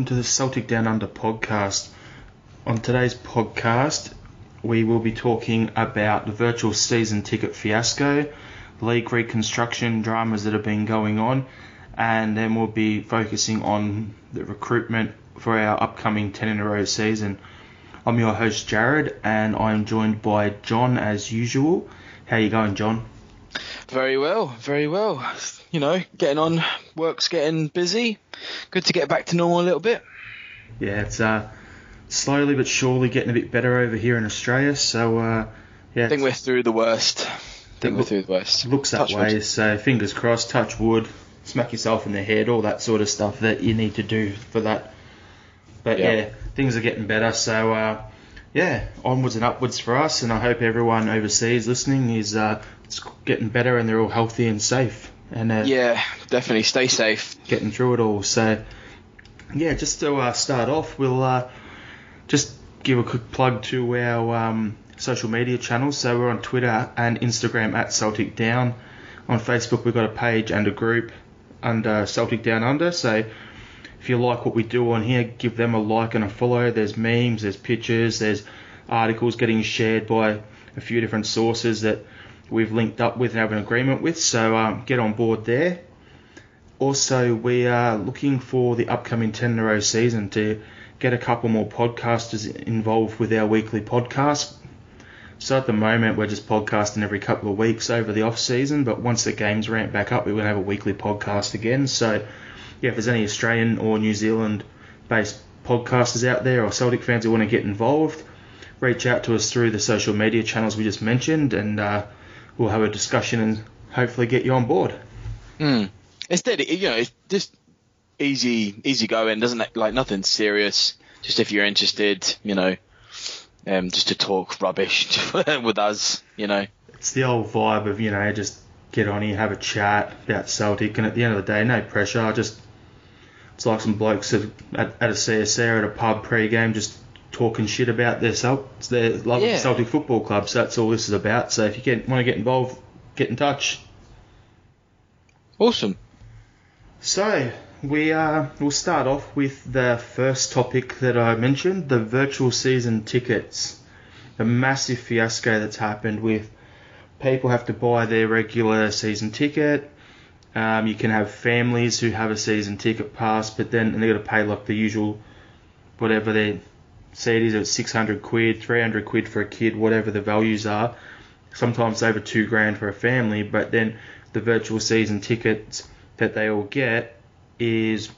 Welcome to the Celtic Down Under podcast. On today's podcast, we will be talking about the virtual season ticket fiasco, league reconstruction dramas that have been going on, and then we'll be focusing on the recruitment for our upcoming 10 in a row season. I'm your host Jarrod, and I'm joined by John as usual. How you going, John? Very well, very well. You know, getting on. Work's getting busy. Good to get back to normal a little bit. Yeah, it's uh, slowly but surely getting a bit better over here in Australia. So uh, yeah, I think we're through the worst. I think we're through the worst. looks that Touch way. wood. So fingers crossed. Touch wood. Smack yourself in the head. All that sort of stuff that you need to do for that. But Yeah. yeah, things are getting better. So uh, yeah, onwards and upwards for us. And I hope everyone overseas listening is uh, it's getting better and they're all healthy and safe and uh, Yeah, definitely. Stay safe. getting through it all. So, yeah, just to uh, start off, we'll uh, just give a quick plug to our um, social media channels. So we're on Twitter and Instagram at Celtic Down. On Facebook, we've got a page and a group under Celtic Down Under. So if you like what we do on here, give them a like and a follow. There's memes, there's pictures, there's articles getting shared by a few different sources that we've linked up with and have an agreement with. So um, get on board there. Also, we are looking for the upcoming 10 in a row season to get a couple more podcasters involved with our weekly podcast. So at the moment, we're just podcasting every couple of weeks over the off season, but once the games ramp back up, we're to have a weekly podcast again. So, yeah, if there's any Australian or New Zealand based podcasters out there or Celtic fans who want to get involved, reach out to us through the social media channels we just mentioned, and uh, we'll have a discussion and hopefully get you on board. Mm. It's dead. You know, it's just easy, easy going. Doesn't? Like nothing serious. Just if you're interested, you know, um, just to talk rubbish with us. You know. it's the old vibe of you know just get on here, have a chat about Celtic, and at the end of the day, no pressure. Just it's like some blokes at, at, a CSA at a pub pre-game just talking shit about their Celt, their love Yeah. Celtic Football Club. So that's all this is about. So if you get want to get involved, get in touch. Awesome. So we uh, we'll start off with the first topic that I mentioned, the virtual season tickets. The massive fiasco that's happened with people have to buy their regular season ticket. Um, you can have families who have a season ticket pass, but then and they got to pay like the usual, whatever their say it is at 600 quid, 300 quid for a kid, whatever the values are. Sometimes over two grand for a family, but then the virtual season tickets that they all get is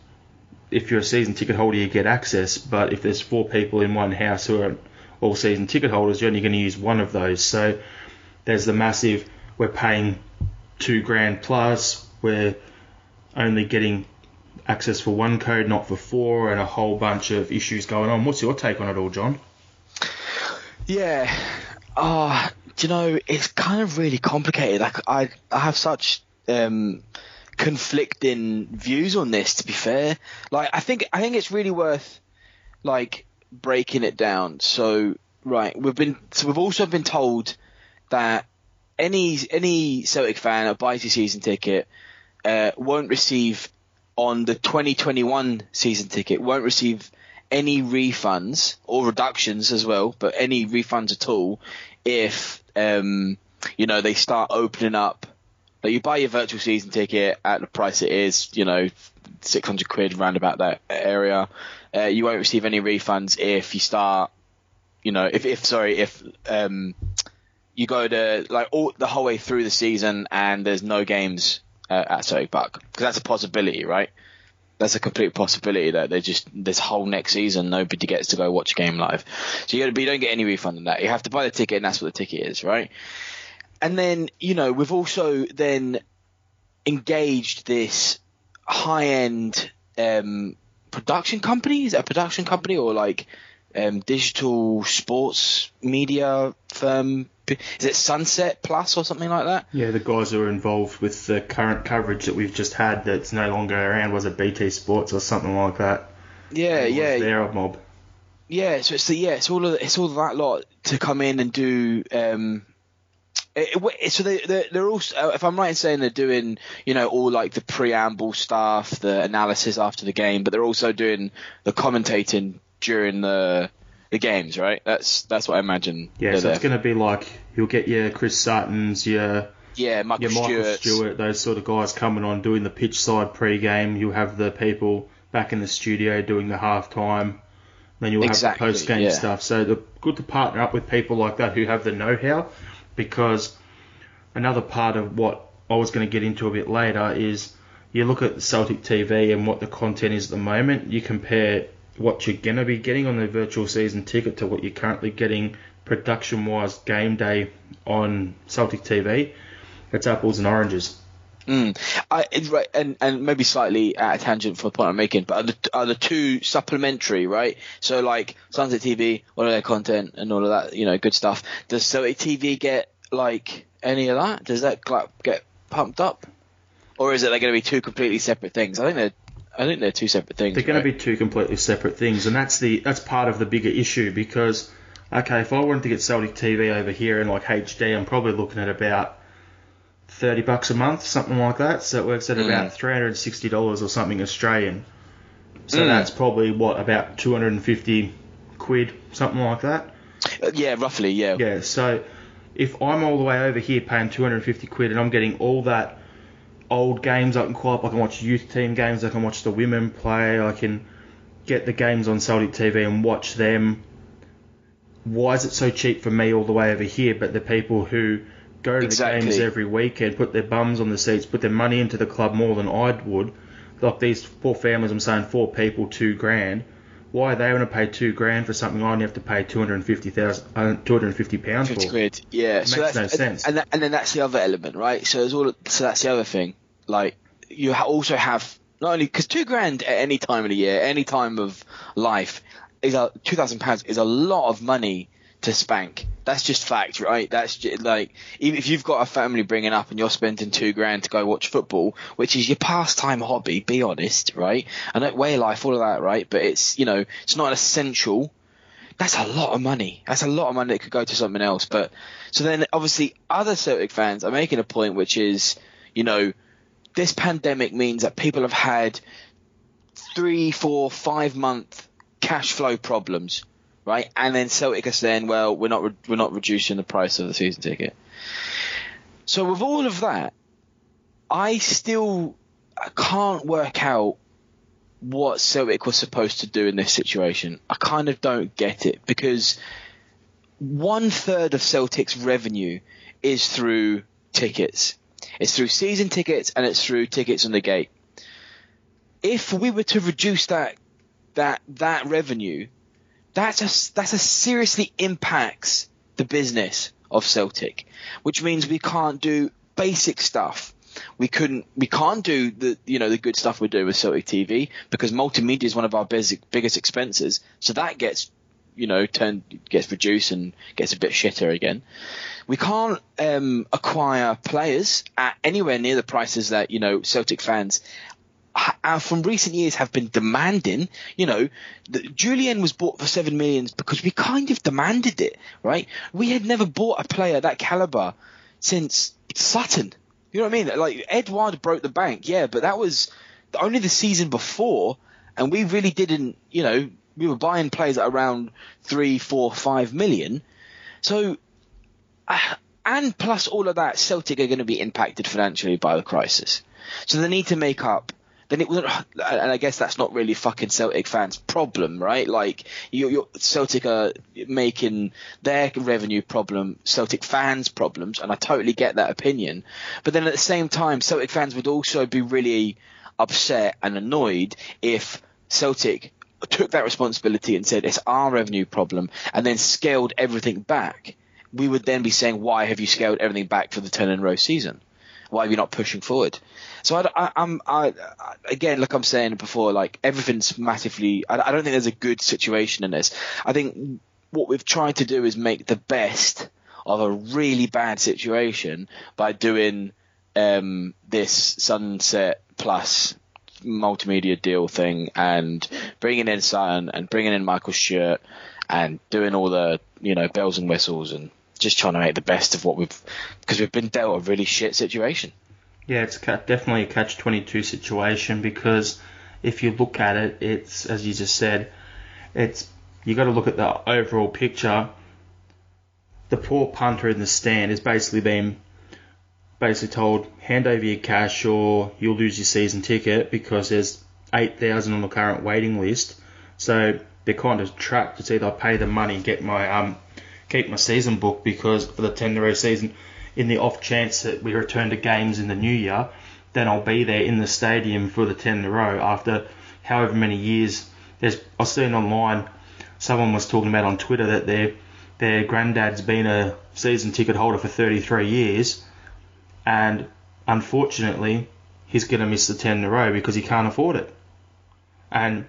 if you're a season ticket holder, you get access. But if there's four people in one house who are all season ticket holders, you're only going to use one of those. So there's the massive. We're paying two grand plus. We're only getting access for one code, not for four, and a whole bunch of issues going on. What's your take on it all, John? Yeah. Ah, do you know, it's kind of really complicated. Like I, I have such um, conflicting views on this. To be fair, like I think I think it's really worth like breaking it down. So right, we've been so we've also been told that any any Celtic fan that buys a season ticket uh, won't receive on the 2021 season ticket won't receive any refunds or reductions as well, but any refunds at all if um, you know they start opening up. Like you buy your virtual season ticket at the price it is, you know, 600 quid round about that area. Uh, you won't receive any refunds if you start, you know, if, if sorry, if um, you go to like all the whole way through the season and there's no games uh, at Celtic Park because that's a possibility, right? That's a complete possibility that they just this whole next season nobody gets to go watch a game live. So you, you don't get any refund on that. You have to buy the ticket and that's what the ticket is, right? And then you know we've also then engaged this high end um, production company. Is it a production company or like um, digital sports media firm? Is it Sunset Plus or something like that? Yeah, the guys who are involved with the current coverage that we've just had that's no longer around was it BT Sports or something like that? Yeah, yeah. Their mob. Yeah, so it's the yeah, it's all of, it's all that lot to come in and do. Um, it, it, so they they're, they're also if I'm right in saying they're doing you know all like the preamble stuff, the analysis after the game, but they're also doing the commentating during the the games, right? That's that's what I imagine. Yeah, so it's going to be like you'll get your Chris Suttons, your yeah, Michael, your Michael Stewart, those sort of guys coming on doing the pitch side pre-game. You'll have the people back in the studio doing the halftime. Then you'll exactly, have the post-game yeah. stuff. So the good to partner up with people like that who have the know-how, because another part of what I was going to get into a bit later is you look at Celtic TV and what the content is at the moment. You compare what you're going to be getting on the virtual season ticket to what you're currently getting production wise game day on Celtic TV. It's apples and oranges. Mm. I, right, and, and maybe slightly at a tangent for the point I'm making, but are the, are the two supplementary, right? So like Sunset TV, all of their content and all of that, you know, good stuff. Does Celtic TV get like any of that? Does that get pumped up, or is it they're going to be two completely separate things? I think they're I think they're two separate things. They're going right? to be two completely separate things, and that's the that's part of the bigger issue because okay, if I wanted to get Celtic TV over here in like HD, I'm probably looking at about thirty bucks a month, something like that. So it works at mm. about three hundred and sixty dollars or something Australian. So mm. that's probably what about two hundred and fifty quid, something like that. Uh, yeah, roughly, yeah. Yeah. So if I'm all the way over here paying two hundred and fifty quid and I'm getting all that old games I can call up. I can watch youth team games. I can watch the women play. I can get the games on Celtic TV and watch them. Why is it so cheap for me all the way over here, but the people who go to exactly. the games every weekend, put their bums on the seats, put their money into the club more than I would, like these four families, I'm saying four people, two grand. Why are they going to pay two grand for something I only have to pay 250,000, uh, 250 pounds for? 50 quid, yeah. It so makes that's, no sense. And, and, and then that's the other element, right? So there's all, so that's the other thing. Like you also have not only because two grand at any time of the year, any time of life, is a two thousand pounds is a lot of money to spank. That's just fact, right? That's just, like even if you've got a family bringing up and you're spending two grand to go watch football, which is your pastime hobby. Be honest, right? I way of life, all of that, right? But it's you know it's not essential. That's a lot of money. That's a lot of money that could go to something else. But so then obviously other Celtic fans are making a point, which is you know this pandemic means that people have had three, four, five month cash flow problems, right? And then Celtic are saying, well, we're not re- we're not reducing the price of the season ticket. So with all of that, I still can't work out what Celtic was supposed to do in this situation. I kind of don't get it because one third of Celtic's revenue is through tickets. It's through season tickets and it's through tickets on the gate. if we were to reduce that that that revenue, that's a that's a seriously impacts the business of Celtic, which means we can't do basic stuff. We couldn't, we can't do the, you know, the good stuff we do with Celtic TV because multimedia is one of our basic, biggest expenses. So that gets, you know, turned, gets reduced and gets a bit shitter again. We can't um, acquire players at anywhere near the prices that you know Celtic fans uh, from recent years have been demanding. You know, Jullien was bought for seven millions because we kind of demanded it, right? We had never bought a player that caliber since Sutton. You know what I mean? Like Edouard broke the bank, yeah, but that was only the season before, and we really didn't. You know, we were buying players at around three, four, five million. So, uh, and plus all of that, Celtic are going to be impacted financially by the crisis. So they need to make up then it and I guess that's not really fucking Celtic fans' problem, right? Like you, you Celtic are making their revenue problem Celtic fans' problems, and I totally get that opinion. But then at the same time, Celtic fans would also be really upset and annoyed if Celtic took that responsibility and said it's our revenue problem, and then scaled everything back. We would then be saying, why have you scaled everything back for the turn and row season? Why are you not pushing forward? So I, am again, like I'm saying before, like everything's massively. I, I don't think there's a good situation in this. I think what we've tried to do is make the best of a really bad situation by doing um, this Sunset Plus multimedia deal thing and bringing in Sutton and bringing in Michael Stewart and doing all the you know bells and whistles and just trying to make the best of what we've because we've been dealt a really shit situation. Yeah, it's definitely a catch twenty two situation because if you look at it, it's as you just said, it's you got to look at the overall picture. The poor punter in the stand is basically being basically told hand over your cash or you'll lose your season ticket because there's 8,000 on the current waiting list. So they're kind of trapped. It's either I pay the money, get my um, keep my season book because for the 10 row season, in the off chance that we return to games in the new year, then I'll be there in the stadium for the 10 row after however many years. There's I've seen online, someone was talking about on Twitter that their their granddad's been a season ticket holder for 33 years, and unfortunately, he's going to miss the 10 in a row because he can't afford it. And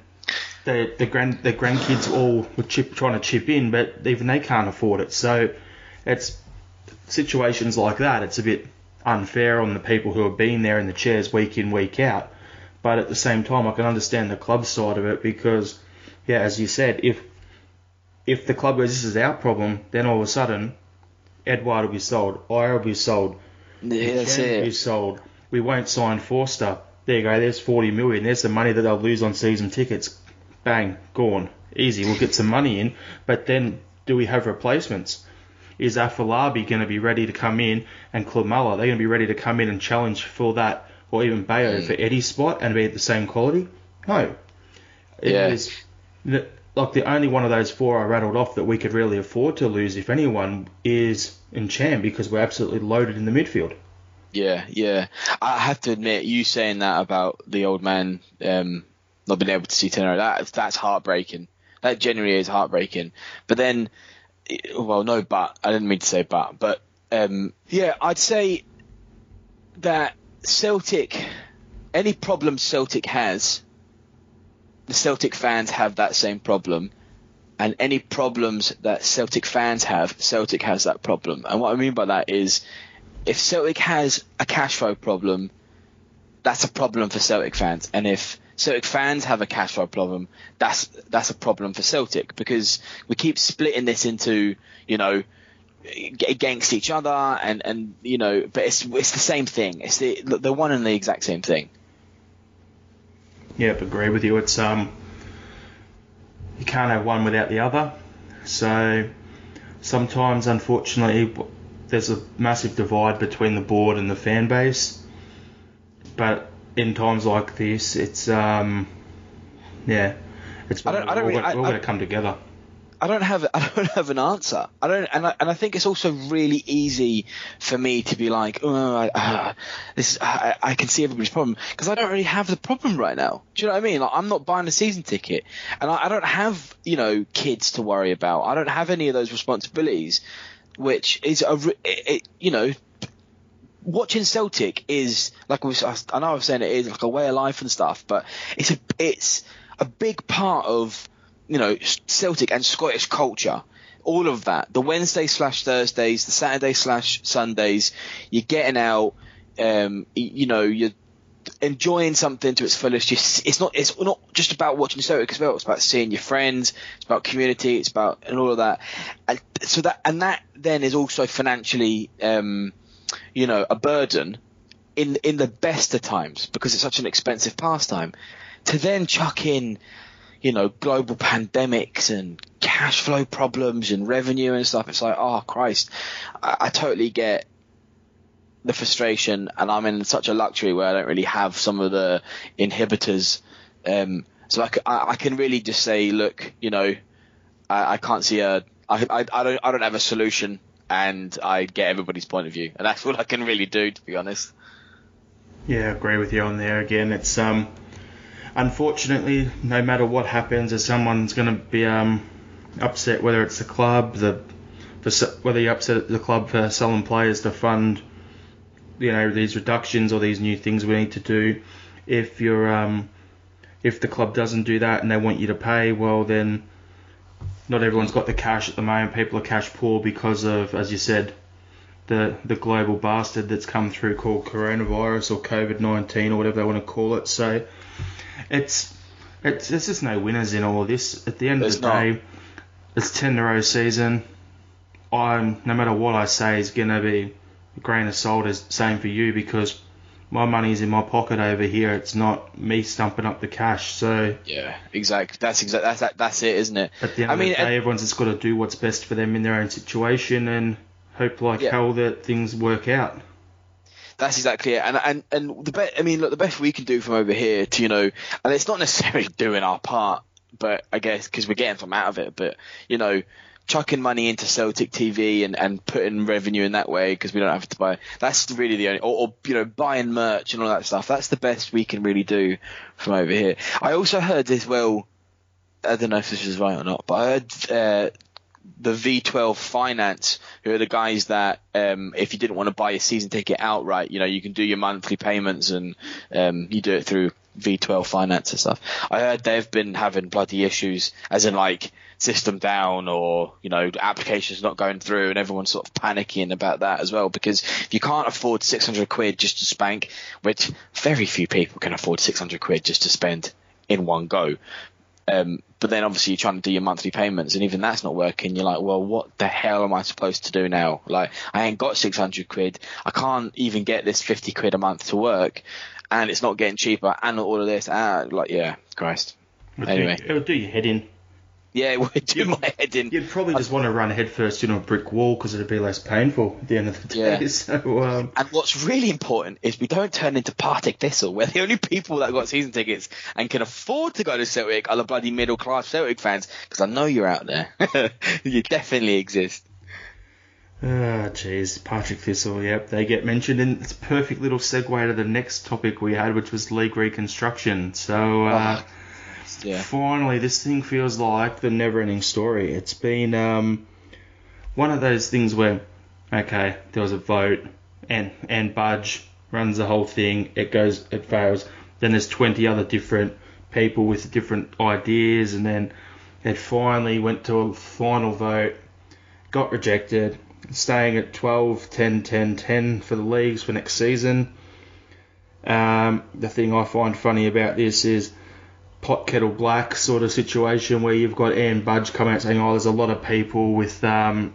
the the grand the grandkids all were chip, trying to chip in, but even they can't afford it. So it's situations like that. It's a bit unfair on the people who have been there in the chairs week in week out. But at the same time, I can understand the club side of it because, yeah, as you said, if if the club goes, this is our problem, then all of a sudden, Edouard will be sold, I will be sold, yeah, that's it. be sold. We won't sign Forster. There you go. There's 40 million. There's the money that they'll lose on season tickets bang, gone. Easy, we'll get some money in. But then, do we have replacements? Is Afolabi going to be ready to come in and Klimala, they're going to be ready to come in and challenge for that, or even Bayo mm. for Eddie's spot and be at the same quality? No. It yeah. is, like the only one of those four I rattled off that we could really afford to lose, if anyone, is Ntcham because we're absolutely loaded in the midfield. Yeah, yeah. I have to admit, you saying that about the old man um, not being able to see Tenero. That that's heartbreaking. That genuinely is heartbreaking. But then, well, no, but I didn't mean to say but, but um, yeah, I'd say that Celtic, any problem Celtic has, the Celtic fans have that same problem. And any problems that Celtic fans have, Celtic has that problem. And what I mean by that is, if Celtic has a cash flow problem, that's a problem for Celtic fans. And if Celtic fans have a cash flow problem, that's that's a problem for Celtic because we keep splitting this into you know against each other and and you know but it's it's the same thing. It's the the one and the exact same thing. Yep, agree with you. It's um you can't have one without the other. So sometimes, unfortunately, there's a massive divide between the board and the fan base. But in times like this, it's um, yeah, it's I don't, I don't we're, really, we're going to come together. I don't have I don't have an answer. I don't, and I, and I think it's also really easy for me to be like, oh, I, uh, this I, I can see everybody's problem because I don't really have the problem right now. Do you know what I mean? Like, I'm not buying a season ticket, and I, I don't have you know kids to worry about. I don't have any of those responsibilities, which is a it, it, you know watching Celtic is like I know I was saying it is like a way of life and stuff, but it's a it's a big part of you know Celtic and Scottish culture. All of that, the Wednesday slash Thursdays, the Saturday slash Sundays, you're getting out, um, you know, you're enjoying something to its fullest. It's not it's not just about watching Celtic as well. It's about seeing your friends. It's about community. It's about and all of that. And so that and that then is also financially, um, you know, a burden in in the best of times because it's such an expensive pastime. To then chuck in you know, global pandemics and cash flow problems and revenue and stuff. It's like, oh Christ, I, I totally get the frustration, and I'm in such a luxury where I don't really have some of the inhibitors. Um, so I, can really just say, look, you know, I, I can't see a, I, I, I don't, I don't have a solution, and I get everybody's point of view, and that's what I can really do, to be honest. Yeah, I agree with you on there. Again, it's um, unfortunately, no matter what happens, there's someone's going to be um, upset, whether it's the club, the whether you're upset at the club for selling players to fund, you know, these reductions or these new things we need to do. If you're um, if the club doesn't do that and they want you to pay, well then, not everyone's got the cash at the moment. People are cash poor because of, as you said, the the global bastard that's come through called coronavirus or COVID nineteen or whatever they want to call it. So it's it's there's just no winners in all of this. At the end there's of the not. day, it's ten row season. I'm no matter what I say is gonna be a grain of salt. Is same for you because my money's in my pocket over here. It's not me stumping up the cash. So yeah, exactly. That's exactly that's that, that's it, isn't it? At the end I of mean, the day, everyone's just got to do what's best for them in their own situation and hope like yeah. hell that things work out. That's exactly it. And and and the best. I mean, look, the best we can do from over here to you know, and it's not necessarily doing our part, but I guess because we're getting some out of it. But you know, chucking money into Celtic TV and, and putting revenue in that way because we don't have to buy. That's really the only, or, or, you know, buying merch and all that stuff. That's the best we can really do from over here. I also heard as well. I don't know if this is right or not, but I heard uh, the V12 Finance, who are the guys that um, if you didn't want to buy a season ticket outright, you know, you can do your monthly payments and um, you do it through V12 Finance and stuff. I heard they've been having bloody issues, as in like system down or you know applications not going through, and everyone's sort of panicking about that as well because if you can't afford 600 quid just to spank, which very few people can afford 600 quid just to spend in one go. Um, but then obviously you're trying to do your monthly payments, and even that's not working. You're like, well, what the hell am I supposed to do now? Like, I ain't got 600 quid. I can't even get this 50 quid a month to work, and it's not getting cheaper, and all of this. Ah, like, yeah, Christ. It anyway, do, it'll do your head in. Yeah, it would do my head in. You'd probably just want to run headfirst into a brick wall because it'd be less painful at the end of the day. Yeah. So, um... And what's really important is we don't turn into Partick Thistle, where the only people that got season tickets and can afford to go to Celtic are the bloody middle class Celtic fans. Because I know you're out there. you definitely exist. Ah, oh, jeez, Partick Thistle. Yep, they get mentioned, and it's a perfect little segue to the next topic we had, which was league reconstruction. So. Uh, oh yeah. Finally, this thing feels like the never-ending story. It's been um, one of those things where, okay, there was a vote, and and Budge runs the whole thing. It goes, it fails. Then there's 20 other different people with different ideas, and then it finally went to a final vote, got rejected, staying at 12, 10, 10, 10 for the leagues for next season. Um, the thing I find funny about this is pot kettle black sort of situation where you've got Ann Budge come out saying, oh, there's a lot of people with um,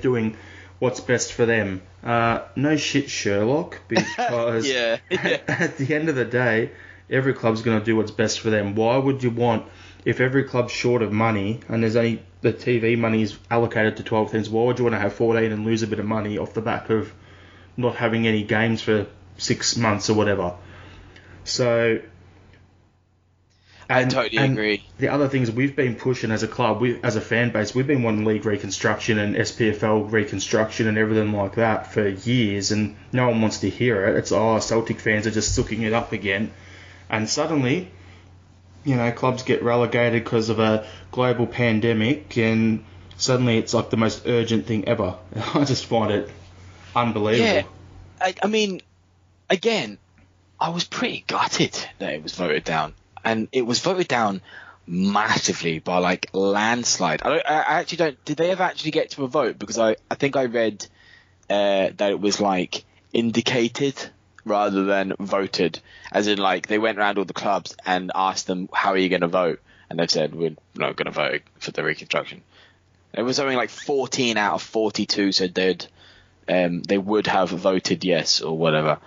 doing what's best for them. Uh, no shit, Sherlock, because yeah, yeah. at the end of the day, every club's going to do what's best for them. Why would you want, if every club's short of money and there's only the TV money is allocated to 12 teams, why would you want to have 14 and lose a bit of money off the back of not having any games for six months or whatever? So I totally and agree. The other things we've been pushing as a club, we, as a fan base, we've been wanting league reconstruction and SPFL reconstruction and everything like that for years, and no one wants to hear it. It's oh, Celtic fans are just sucking it up again, and suddenly, you know, clubs get relegated because of a global pandemic, and suddenly it's like the most urgent thing ever. I just find it unbelievable. Yeah, I, I mean, again, I was pretty gutted that it was voted down, and it was voted down massively by like landslide. I, I actually don't. Did they ever actually get to a vote? Because I, I think I read uh, that it was like indicated rather than voted, as in like they went around all the clubs and asked them how are you going to vote, and they've said we're not going to vote for the reconstruction. It was something like 14 out of 42 said they'd um, they would have voted yes or whatever.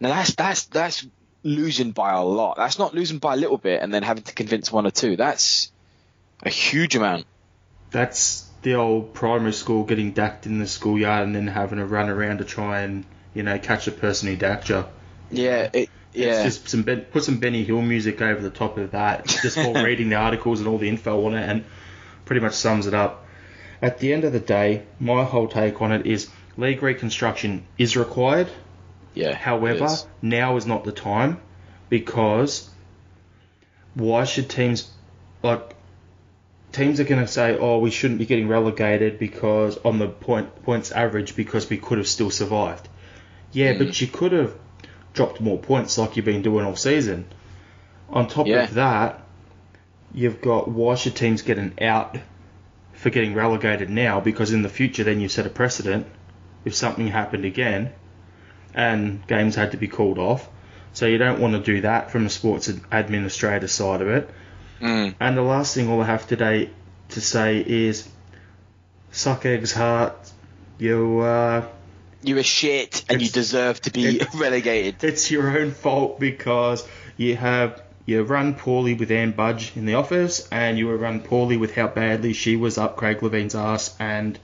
Now that's that's that's losing by a lot. That's not losing by a little bit and then having to convince one or two. That's a huge amount. That's the old primary school getting dacked in the schoolyard and then having to run around to try and you know catch a person who dacked you. Yeah, it, yeah. It's just some put some Benny Hill music over the top of that, just while reading the articles and all the info on it, and pretty much sums it up. At the end of the day, my whole take on it is league reconstruction is required. Yeah. However, is. now is not the time because why should teams like teams are going to say, "Oh, we shouldn't be getting relegated because on the point points average because we could have still survived." Yeah, Mm. but you could have dropped more points like you've been doing all season. On top Yeah. of that, you've got why should teams get an out for getting relegated now because in the future then you set a precedent if something happened again and games had to be called off. So you don't want to do that from a sports administrator side of it. Mm. And the last thing all I have today to say is suck eggs heart. You uh, You're a shit and you deserve to be it's- relegated. it's your own fault because you have you run poorly with Ann Budge in the office and you were run poorly with how badly she was up Craig Levein's ass and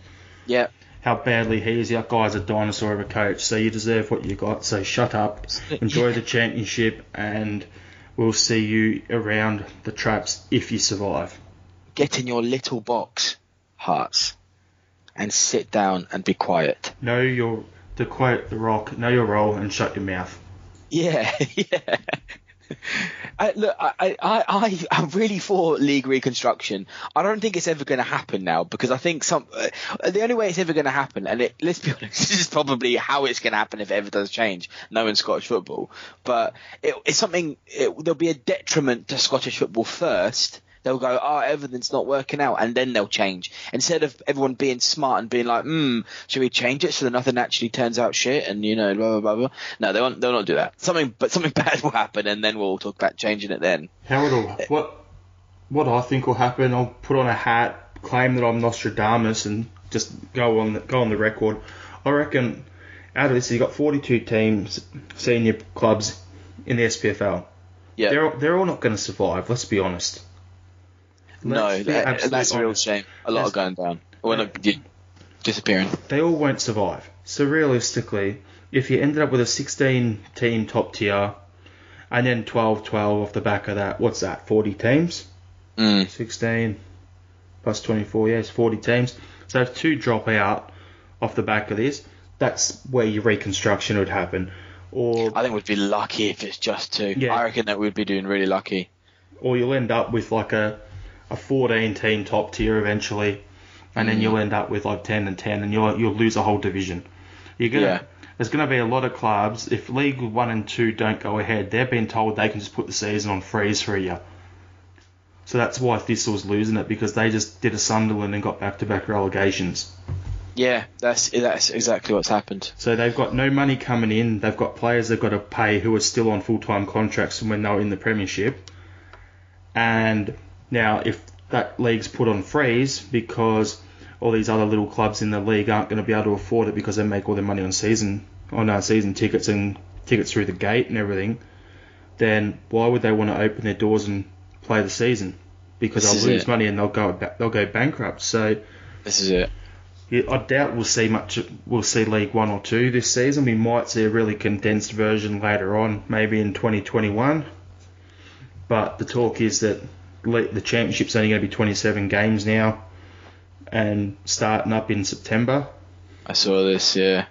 Yeah. How badly he is. That guy's a dinosaur of a coach, so you deserve what you got. So shut up, enjoy the championship, and we'll see you around the traps if you survive. Get in your little box, hearts, and sit down and be quiet. Know your to quote The Rock, know your role and shut your mouth. Yeah, yeah. I, look, I, I, I, I'm really for league reconstruction. I don't think it's ever going to happen now because I think some uh, the only way it's ever going to happen, and it, let's be honest, this is probably how it's going to happen if it ever does change, knowing Scottish football. But it, it's something. It, there'll be a detriment to Scottish football first. They'll go, oh, everything's not working out, and then they'll change. Instead of everyone being smart and being like, hmm, should we change it so that nothing actually turns out shit, and you know, blah blah blah. blah. No, they won't. They'll not do that. Something, but something bad will happen, and then we'll talk about changing it then. How it'll what what I think will happen? I'll put on a hat, claim that I'm Nostradamus, and just go on the, go on the record. I reckon out of this, you've got 42 teams, senior clubs in the SPFL. Yeah. They're they're all not going to survive. Let's be honest. No, that, that's a real honest. shame. A lot Yes. are going down. Well, no, di- disappearing. They all won't survive. So realistically, if you ended up with a 16 team top tier, and then 12 12 off the back of that, what's that? 40 teams. Mm. 16 plus 24, yes, 40 teams. So if two drop out off the back of this, that's where your reconstruction would happen. Or I think we'd be lucky if it's just two. Yeah. I reckon that we'd be doing really lucky. or you'll end up with like a, a 14 team top tier eventually, and then you'll mm. end up with like 10 and 10, and you'll you'll lose a whole division. You're gonna Yeah. there's gonna be a lot of clubs if League One and Two don't go ahead, they're being told they can just put the season on freeze for a year. So that's why Thistle's losing it because they just did a Sunderland and got back to back relegations. Yeah, that's that's exactly what's happened. So they've got no money coming in. They've got players they've got to pay who are still on full time contracts from when they were in the Premiership. And now, if that league's put on freeze because all these other little clubs in the league aren't going to be able to afford it because they make all their money on season on uh, season tickets and tickets through the gate and everything, then why would they want to open their doors and play the season? Because This they'll lose it. money and they'll go they'll go bankrupt. So. This is it. I doubt we'll see much. We'll see League One or Two this season. We might see a really condensed version later on, maybe in 2021. but the talk is that the championship's only going to be 27 games now, and starting up in September. I saw this. Yeah,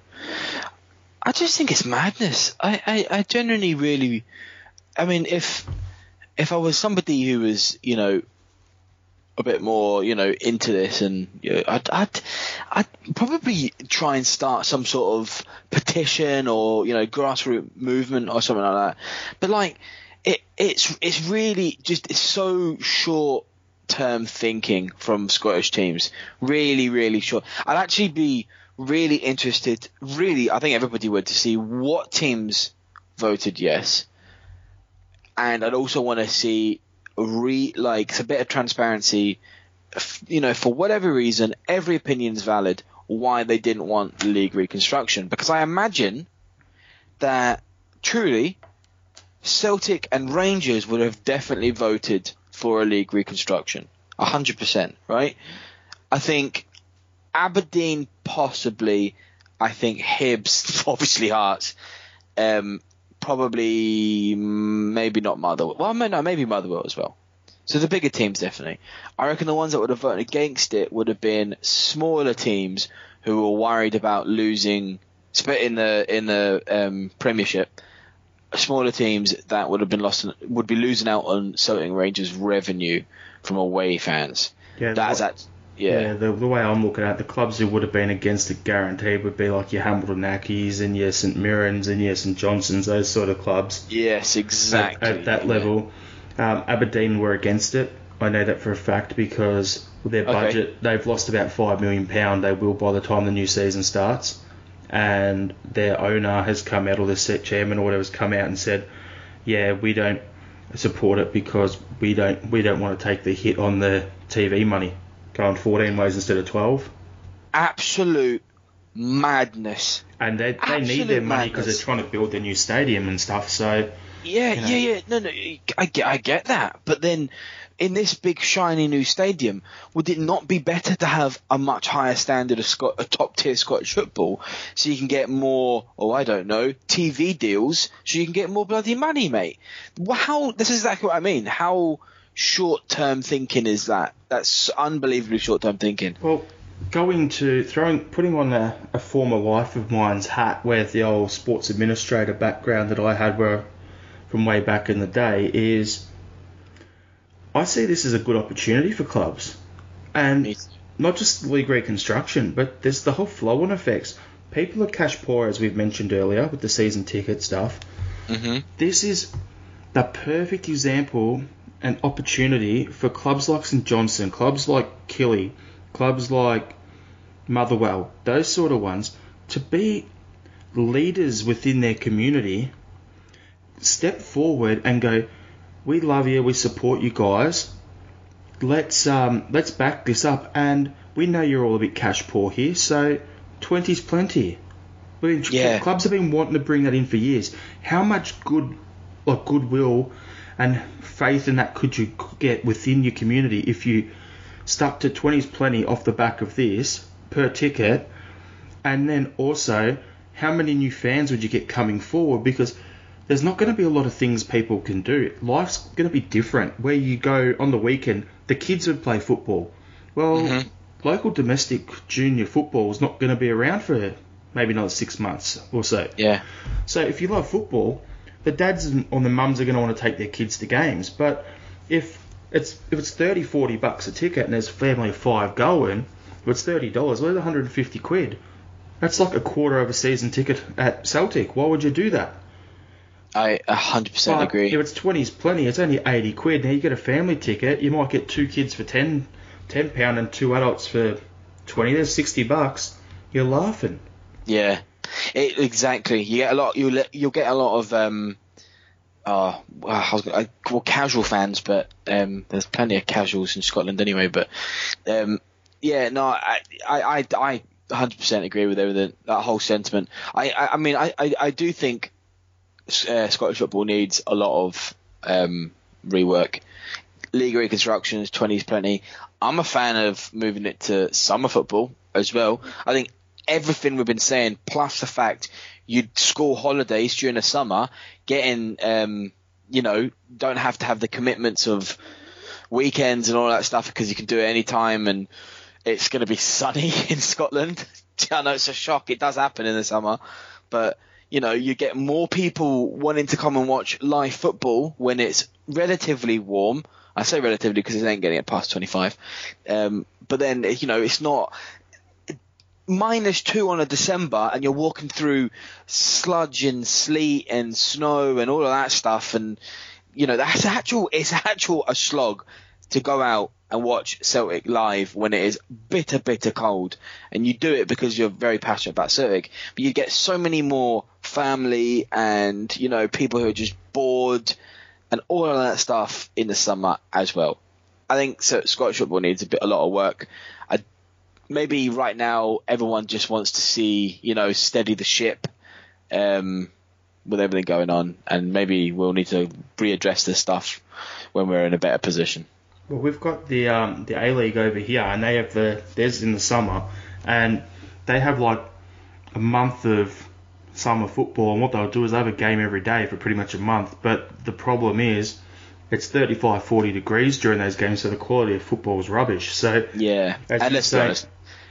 I just think it's madness. I, I, I genuinely really, I mean, if if I was somebody who was, you know, a bit more, you know, into this, and you know, I'd, I'd, I'd probably try and start some sort of petition or you know grassroots movement or something like that. But like, it, it's it's really just it's so short term thinking from Scottish teams. Really, really short. I'd actually be really interested. Really, I think everybody would to see what teams voted yes, and I'd also want to see re like a bit of transparency. You know, for whatever reason, every opinion is valid. Why they didn't want the league reconstruction? Because I imagine that truly Celtic and Rangers would have definitely voted for a league reconstruction. A hundred percent, right? I think Aberdeen possibly. I think Hibs, obviously Hearts, um, probably maybe not Motherwell. Well, no, maybe Motherwell as well. So the bigger teams definitely. I reckon the ones that would have voted against it would have been smaller teams who were worried about losing in the in the um, Premiership. Smaller teams that would have been lost would be losing out on Celtic Rangers revenue from away fans. Yeah, That is that. Yeah. the, the way I'm looking at it, the clubs who would have been against it guaranteed would be like your Hamilton Accies and your St Mirrens and your St Johnstones, those sort of clubs. Yes, exactly. At, at that yeah. level, um, Aberdeen were against it. I know that for a fact because with their Okay. budget, they've lost about five million pound. They will by the time the new season starts, and their owner has come out, or the set chairman or whatever, has come out and said, "Yeah, we don't support it because we don't we don't want to take the hit on the TV money, going 14 ways instead of 12." Absolute madness. And they, they need their money because they're trying to build their new stadium and stuff. So Yeah, You know. yeah, yeah. No, no, I get, I get that. But then, in this big shiny new stadium, would it not be better to have a much higher standard of Scot- a top tier Scottish football, so you can get more, oh, I don't know, TV deals, so you can get more bloody money, mate? How? This is exactly what I mean. How short term thinking is that? That's unbelievably short term thinking. Well, going to throwing putting on a, a former life of mine's hat with the old sports administrator background that I had where from way back in the day is I see this as a good opportunity for clubs. And not just league reconstruction, but there's the whole flow on effects. People are cash poor, as we've mentioned earlier, with the season ticket stuff. hmm This is the perfect example and opportunity for clubs like St Johnstone, clubs like Killy, clubs like Motherwell, those sort of ones, to be leaders within their community, step forward and go, "We love you, we support you guys. Let's um, let's back this up." And we know you're all a bit cash poor here, so twenty's plenty. I mean, Yeah. clubs have been wanting to bring that in for years. How much good, like goodwill, and faith in that could you get within your community if you stuck to 20's plenty off the back of this per ticket, and then also how many new fans would you get coming forward because there's not going to be a lot of things people can do. Life's going to be different. Where you go on the weekend, the kids would play football. Well, mm-hmm. local domestic junior football is not going to be around for maybe another six months or so. Yeah. So if you love football, the dads and or the mums are going to want to take their kids to games. But if it's if it's 30, 40 bucks a ticket and there's a family of five going, if it's thirty dollars, well, that's 150 quid. That's like a quarter of a season ticket at Celtic. Why would you do that? I 100% But agree. If it's 20's plenty, it's only 80 quid. Now you get a family ticket, you might get two kids for 10, 10 pound and two adults for 20. There's 60 bucks. You're laughing. Yeah, it, exactly. You get a lot. You'll you'll get a lot of um, uh, well, I was gonna, I, well, casual fans, but um, there's plenty of casuals in Scotland anyway. But um, yeah, no, I I I, I 100% agree with everything. That whole sentiment. I I, I mean, I, I I do think uh, Scottish football needs a lot of um, rework. League reconstructions, 20s plenty. I'm a fan of moving it to summer football as well. I think everything we've been saying, plus the fact you'd school holidays during the summer, getting um, you know, don't have to have the commitments of weekends and all that stuff because you can do it anytime and it's going to be sunny in Scotland. I know it's a shock. It does happen in the summer, but you know, you get more people wanting to come and watch live football when it's relatively warm. I say relatively because it ain't getting it past 25. Um, but then, you know, it's not minus two on a December and you're walking through sludge and sleet and snow and all of that stuff. And, you know, that's actual, it's actual a slog to go out and watch Celtic live when it is bitter, bitter cold. And you do it because you're very passionate about Celtic. But you get so many more family and, you know, people who are just bored and all of that stuff in the summer as well. I think so, Scottish football needs a bit, a lot of work. I, maybe right now everyone just wants to see, you know, steady the ship, um, with everything going on, and maybe we'll need to readdress this stuff when we're in a better position. Well, we've got the um, the A League over here, and they have the theirs in the summer, and they have like a month of summer football, and what they'll do is they have a game every day for pretty much a month. But the problem is, it's 35, 40 degrees during those games, so the quality of football is rubbish. So yeah, and let's be say- honest,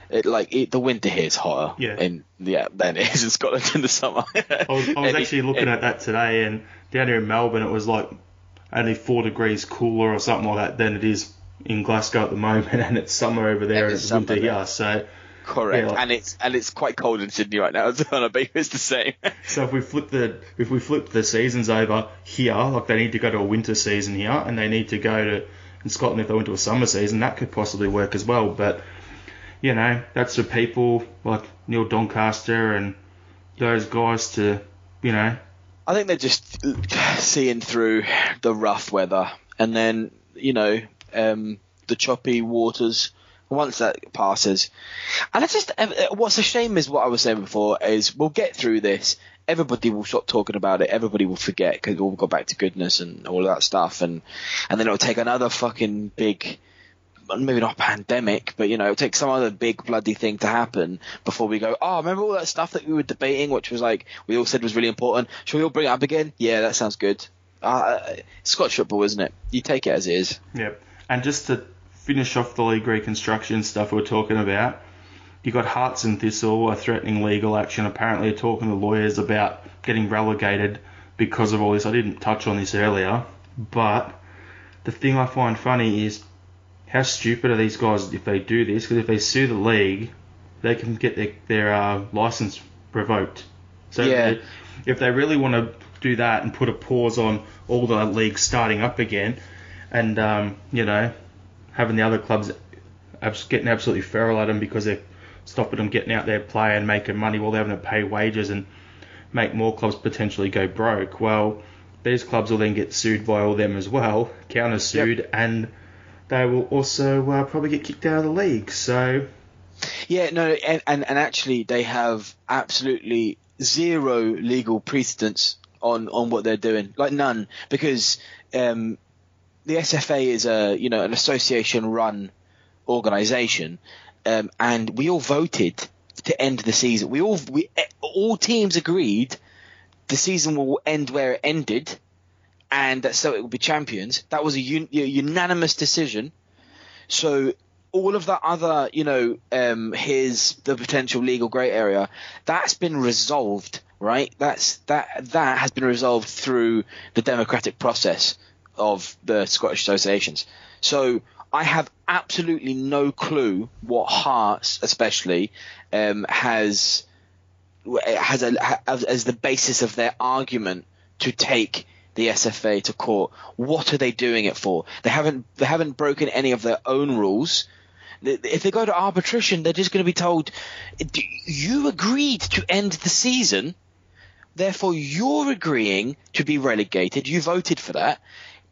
it, like it, the winter here is hotter. Yeah. in yeah than it is in Scotland in the summer. I was, I was actually looking at that today, and down here in Melbourne, it was like only four degrees cooler or something like that than it is in Glasgow at the moment, and it's summer over there and it's winter summer there. here. So, Correct, Yeah. and it's and it's quite cold in Sydney right now as well. I bet it's the same. so if we flip the if we flip the seasons over here, like they need to go to a winter season here, and they need to go to in Scotland if they went to a summer season, that could possibly work as well. But you know, that's for people like Neil Doncaster and those guys to you know I think they're just seeing through the rough weather, and then you know um, the choppy waters. Once that passes, and I just uh, what's a shame is what I was saying before is we'll get through this. Everybody will stop talking about it. Everybody will forget because we'll go back to goodness and all of that stuff, and and then it'll take another fucking big maybe not pandemic, but you know, it'll take some other big bloody thing to happen before we go, oh, remember all that stuff that we were debating, which was like, we all said was really important. Shall we all bring it up again? Yeah, that sounds good. Uh, Scottish football, isn't it? You take it as it is. Yep. And just to finish off the league reconstruction stuff we we're talking about, you got Hearts and Thistle are threatening legal action. Apparently, they're talking to lawyers about getting relegated because of all this. I didn't touch on this earlier, but the thing I find funny is how stupid are these guys if they do this? Because if they sue the league, they can get their their uh, license revoked. So Yeah. if, they, if they really want to do that and put a pause on all the leagues starting up again, and um, you know having the other clubs getting absolutely feral at them because they're stopping them getting out there playing, and making money while they're having to pay wages and make more clubs potentially go broke. Well, these clubs will then get sued by all them as well, counter sued, and they will also uh, probably get kicked out of the league. So Yeah, no, and, and, and actually they have absolutely zero legal precedence on, on what they're doing, like none, because um, the SFA is a you know an association run organisation, um, and we all voted to end the season. We all we all teams agreed the season will end where it ended, and that Celtic will be champions. That was a un- unanimous decision. So all of that other, you know, um, his the potential legal grey area, that's been resolved, right? That's that that has been resolved through the democratic process of the Scottish associations. So I have absolutely no clue what Hearts, especially, um, has has a, as the basis of their argument to take the SFA to court. What are they doing it for? They haven't they haven't broken any of their own rules. If they go to arbitration, they're just going to be told, "You agreed to end the season, therefore you're agreeing to be relegated. You voted for that.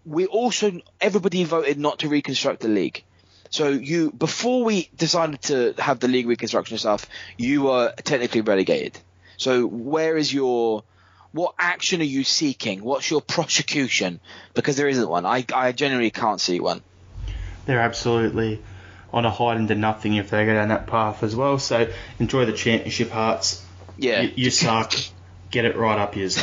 We also everybody voted not to reconstruct the league." So you, before we decided to have the league reconstruction stuff, you were technically relegated. So where is your, what action are you seeking? What's your prosecution? Because there isn't one. I, I genuinely can't see one. they're absolutely on a hide into nothing if they go down that path as well. So enjoy the championship, Hearts. Yeah. You, you suck. Get it right up yours.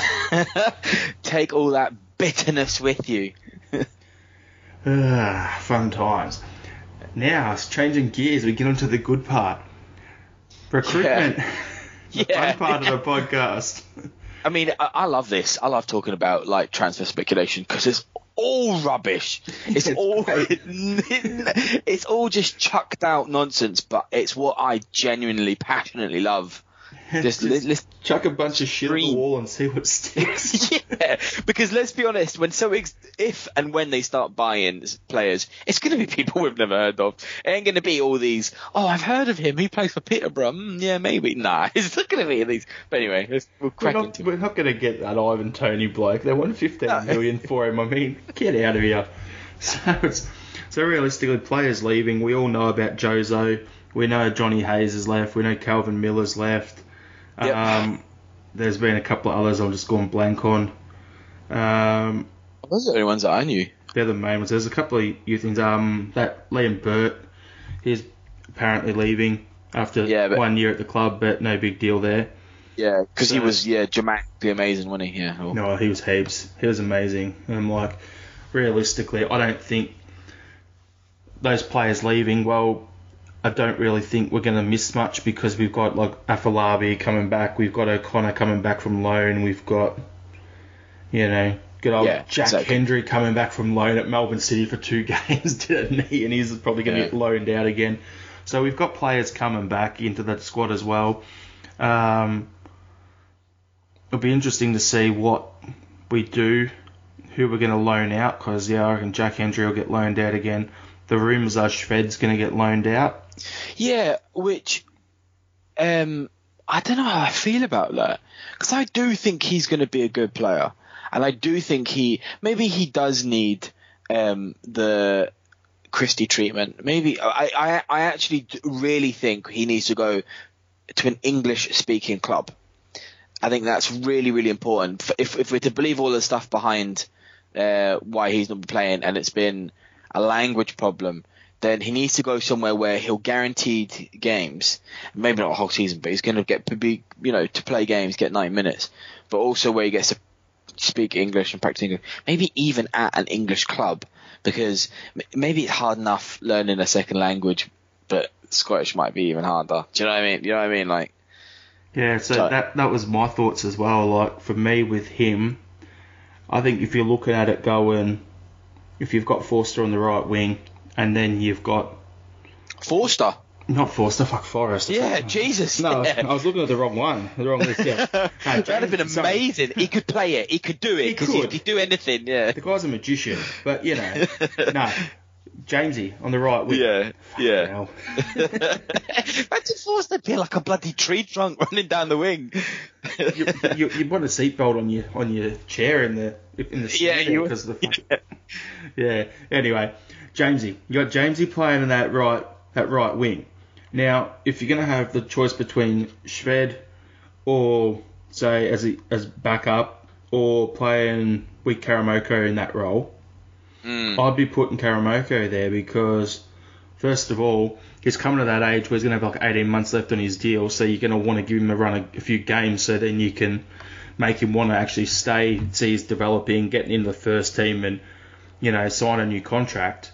Take all that bitterness with you. Ah, fun times. Now, changing gears, we get onto the good part. Recruitment. the Yeah. fun part of the podcast. I mean, I, I love this. I love talking about like transfer speculation because it's all rubbish. It's It's all it's all just chucked out nonsense, but it's what I genuinely, passionately love. Just, li- li- Chuck a bunch of shit at the wall and see what sticks. yeah, because let's be honest, when so ex- if and when they start buying players, it's going to be people we've never heard of. It ain't going to be all these. Oh, I've heard of him. He plays for Peterborough. Mm, yeah, maybe. Nah, it's not going to be these. But anyway, let's, we'll We're not, into we're not going to get that Ivan Toney bloke. They want fifteen No. million for him. I mean, get out of here. So it's so realistically, players leaving. We all know about Jozo. We know Jonny Hayes has left. We know Calvin Miller's left. Yep. Um, there's been a couple of others I'm just going blank on. Um, Those are the only ones that I knew. they're the main ones. There's a couple of youth things. Um, that Liam Burt, he's apparently leaving after Yeah, but- one year at the club, but no big deal there. Yeah, because he was yeah dramatically amazing, wasn't he? Yeah. No, he was heaps. He was amazing. And I'm like, realistically, I don't think those players leaving. Well, I don't really think we're going to miss much because we've got like Afolabi coming back. We've got O'Connor coming back from loan. We've got, you know, good old Yeah, Jack exactly. Hendry coming back from loan at Melbourne City for two games, didn't he? And he's probably going to Yeah. get loaned out again. So we've got players coming back into that squad as well. Um, it'll be interesting to see what we do, who we're going to loan out, because yeah, I reckon Jack Hendry will get loaned out again. The rumours are Shved's going to get loaned out. Yeah, which um I don't know how I feel about that because I do think he's going to be a good player, and I do think he maybe he does need um the Christie treatment. Maybe I I I actually really think he needs to go to an English speaking club. I think that's really really important if if we're to believe all the stuff behind uh, why he's not playing and it's been a language problem, then he needs to go somewhere where he'll guaranteed games, maybe not a whole season, but he's going to get to be, you know, to play games, get 90 minutes, but also where he gets to speak English and practice English, maybe even at an English club, because maybe it's hard enough learning a second language, but Scottish might be even harder. Do you know what I mean? You know what I mean? Like, Yeah, so So- that that was my thoughts as well. Like for me with him, I think if you're looking at it going, if you've got Forster on the right wing, and then you've got Forster. not Forster, fuck Forrest. Yeah, Jesus. No, yeah. I was looking at the wrong one, the wrong list. Yeah, No, That'd have been amazing. He could play it. He could do it He because he could. could do anything. Yeah. The guy's a magician, but you know, no, Jamesy on the right wing. Yeah. Yeah. Hell. Imagine Forster being like a bloody tree trunk running down the wing. you, you, you'd want a seatbelt on your on your chair in the in the Yeah, you because of the fuck- yeah. Anyway, Jamesy, you got Jamesy playing in that right that right wing. Now, if you're gonna have the choice between Shved or say as a, as backup or playing with Karamoko in that role, hmm. I'd be putting Karamoko there because first of all, he's coming to that age where he's going to have like 18 months left on his deal, so you're going to want to give him a run a, a few games so then you can make him want to actually stay, see he's developing, getting into the first team and, you know, sign a new contract.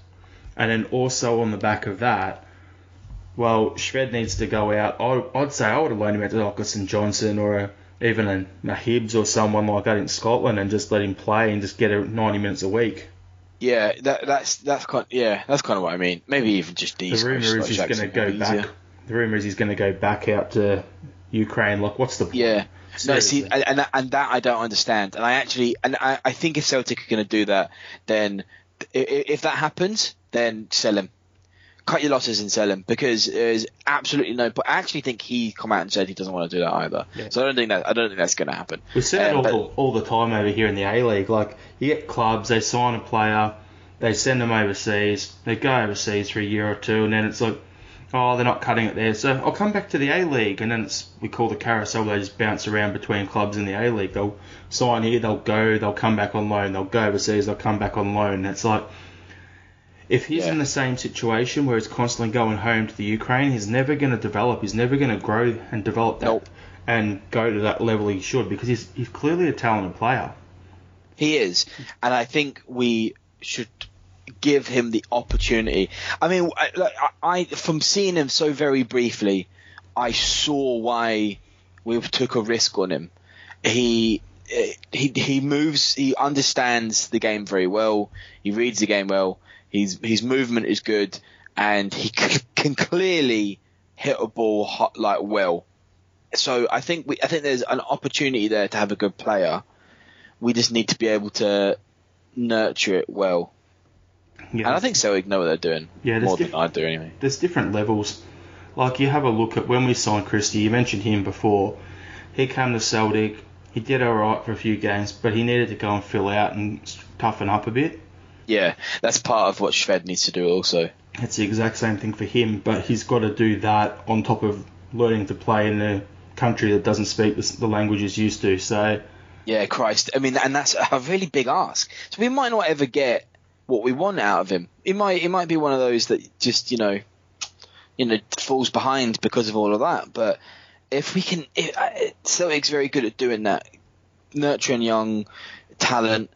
And then also on the back of that, well, Shved needs to go out. I, I'd say I would have loaned him out to like a St Johnstone or a, even a, a Hibs or someone like that in Scotland and just let him play and just get a 90 minutes a week. Yeah, that, that's that's kind. Yeah, that's kind of what I mean. Maybe even just The rumor is he's going to go back. The rumor is he's going to go back out to Ukraine. Like, what's the point? Yeah. No, see, and, and that- and that I don't understand. And I actually, and I, I think if Celtic are going to do that, then if that happens, then sell him. Cut your losses and sell him because there's absolutely no. But I actually think he come out and said he doesn't want to do that either. Yeah. So I don't think that I don't think that's going to happen. We see it Um, all, but- the, all the time over here in the A League. Like, you get clubs, they sign a player, they send them overseas, they go overseas for a year or two, and then it's like, oh, they're not cutting it there. So I'll come back to the A League, and then it's we call the carousel. They just bounce around between clubs in the A League. They'll sign here, they'll go, they'll come back on loan, they'll go overseas, they'll come back on loan. And it's like. If he's Yeah. in the same situation where he's constantly going home to the Ukraine, he's never going to develop. He's never going to grow and develop that Nope. and go to that level he should because he's he's clearly a talented player. He is, and I think we should give him the opportunity. I mean, I, I, from seeing him so very briefly, I saw why we took a risk on him. He eh, he he moves. He understands the game very well. He reads the game well. His his movement is good, and he c- can clearly hit a ball hot, like well. So I think we I think there's an opportunity there to have a good player. We just need to be able to nurture it well. Yeah. And I think Celtic know what they're doing. Yeah, more diff- than I do anyway. there's different levels. Like you have a look at when we signed Christie. You mentioned him before. He came to Celtic. He did all right for a few games, but he needed to go and fill out and toughen up a bit. Yeah, that's part of what Shved needs to do also. It's the exact same thing for him, but he's got to do that on top of learning to play in a country that doesn't speak the, the language he's used to. So Yeah, Christ. I mean, and that's a really big ask. So we might not ever get what we want out of him. It might it might be one of those that just you know, you know, falls behind because of all of that. But if we can, if, uh, Celtic's very good at doing that, nurturing young talent.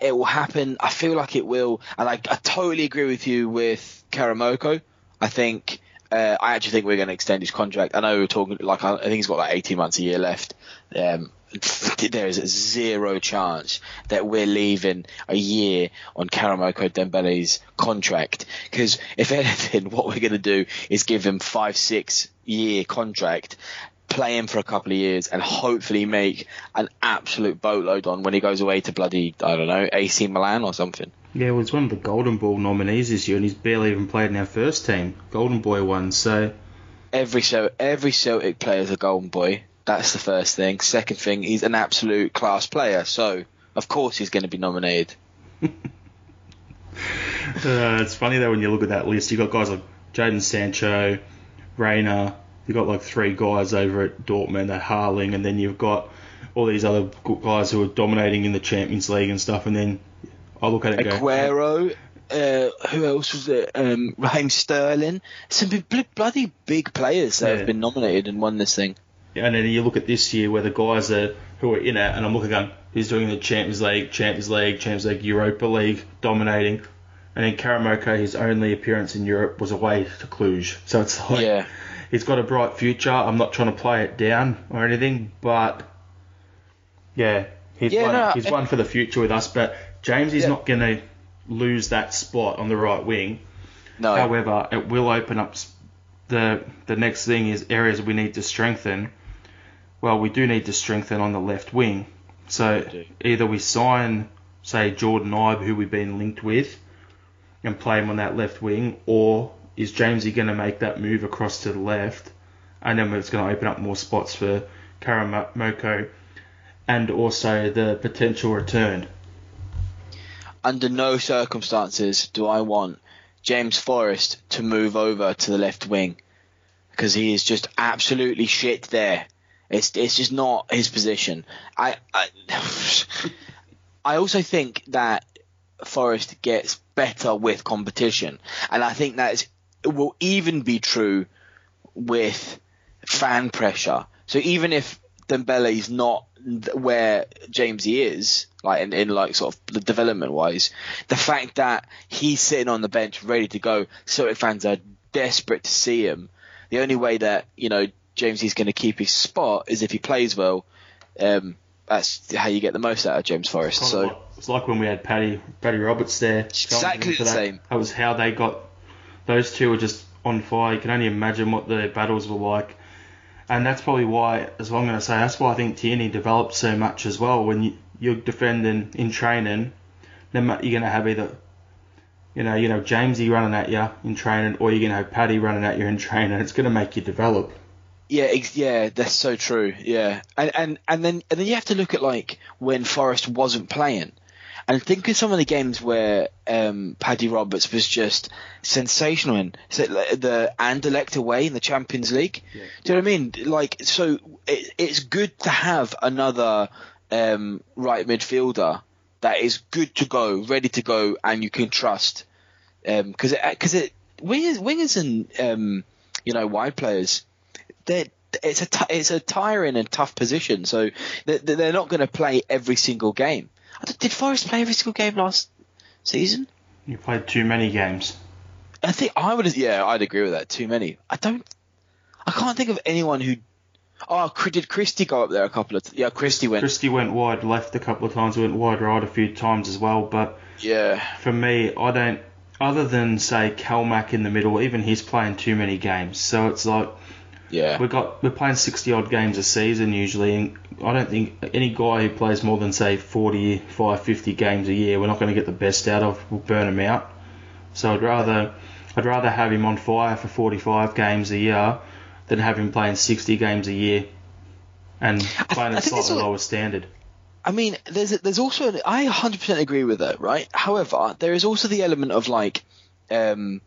It will happen. I feel like it will, and I, I totally agree with you with Karamoko. I think uh, I actually think we're going to extend his contract. I know we're talking like I think he's got like 18 months a year left. Um, there is zero chance that we're leaving a year on Karamoko Dembele's contract because if anything, what we're going to do is give him five, six year contract, play him for a couple of years, and hopefully make an absolute boatload on when he goes away to bloody I don't know AC Milan or something. yeah, well, he's one of the Golden Ball nominees this year, and he's barely even played in our first team, Golden Boy one. So every Cel- every Celtic player is a golden boy. That's the first thing. Second thing, he's an absolute class player, so of course he's going to be nominated. Uh, it's funny though when you look at that list, you got guys like Jadon Sancho, Reyna. You've got like three guys over at Dortmund, at Haaland, and then you've got all these other guys who are dominating in the Champions League and stuff. And then I look at it Aguero, uh, who else was it? Um, Raheem Sterling. Some bl- bloody big players that Yeah. have been nominated and won this thing. And then you look at this year where the guys are who are in it, and I'm looking going, he's doing the Champions League, Champions League, Champions League, Europa League, dominating. And then Karamoko, his only appearance in Europe was away to Cluj. So it's like Yeah. he's got a bright future. I'm not trying to play it down or anything, but yeah, he's Yeah, one. no, he's one for the future with us. But James is Yeah. not going to lose that spot on the right wing. No, However, it will open up the the next thing is areas we need to strengthen. Well, we do need to strengthen on the left wing. So either we sign, say, Jordan Ibe, who we've been linked with, and play him on that left wing, or is Jamesy going to make that move across to the left, and then it's going to open up more spots for Karamoko, and also the potential return. under no circumstances do I want James Forrest to move over to the left wing because he is just absolutely shit there. It's it's just not his position. I I, I also think that Forrest gets better with competition, and I think that will even be true with fan pressure. So even if Dembele is not where Jamesy is, like in, in like sort of the development wise, the fact that he's sitting on the bench ready to go, Celtic fans are desperate to see him. The only way that you know Jamesy's going to keep his spot is if he plays well. Um, that's how you get the most out of James Forrest. So like- it's like when we had Paddy Paddy Roberts there. Exactly the that. same. That was how they got. Those two were just on fire. You can only imagine what the battles were like, and that's probably why, as well, I'm going to say, that's why I think Tierney developed so much as well. When you, you're defending in training, then you're going to have either, you know, you know Jamesy running at you in training, or you're going to have Paddy running at you in training. It's going to make you develop. Yeah, ex- yeah, that's so true. Yeah, and and and then and then you have to look at like when Forrest wasn't playing, and think of some of the games where um, Paddy Roberts was just sensational in. So like, the Anderlecht away in the Champions League. Do you know what I mean? Like, so it, it's good to have another um, right midfielder that is good to go, ready to go, and you can trust. Because it, because it wingers, wingers and um, you know wide players they're it's a t- it's a tiring and tough position. So they're, they're not going to play every single game. Did Forrest play every single game last season? You played too many games. I think I would. Yeah, I'd agree with that. Too many. I don't. I can't think of anyone who. Oh, did Christie go up there a couple of? T- yeah, Christie went. Christie went wide left a couple of times, went wide right a few times as well. But Yeah. for me, I don't. Other than say Calmac in the middle, even he's playing too many games. So it's like Yeah. we got we're playing 60 odd games a season usually, and I don't think any guy who plays more than say 45, 50 games a year, we're not going to get the best out of. We'll burn him out. So I'd rather I'd rather have him on fire for 45 games a year than have him playing 60 games a year and playing I a think it's slightly all- lower standard. I mean, there's there's also an, I 100% agree with that, right? However, there is also the element of like, um,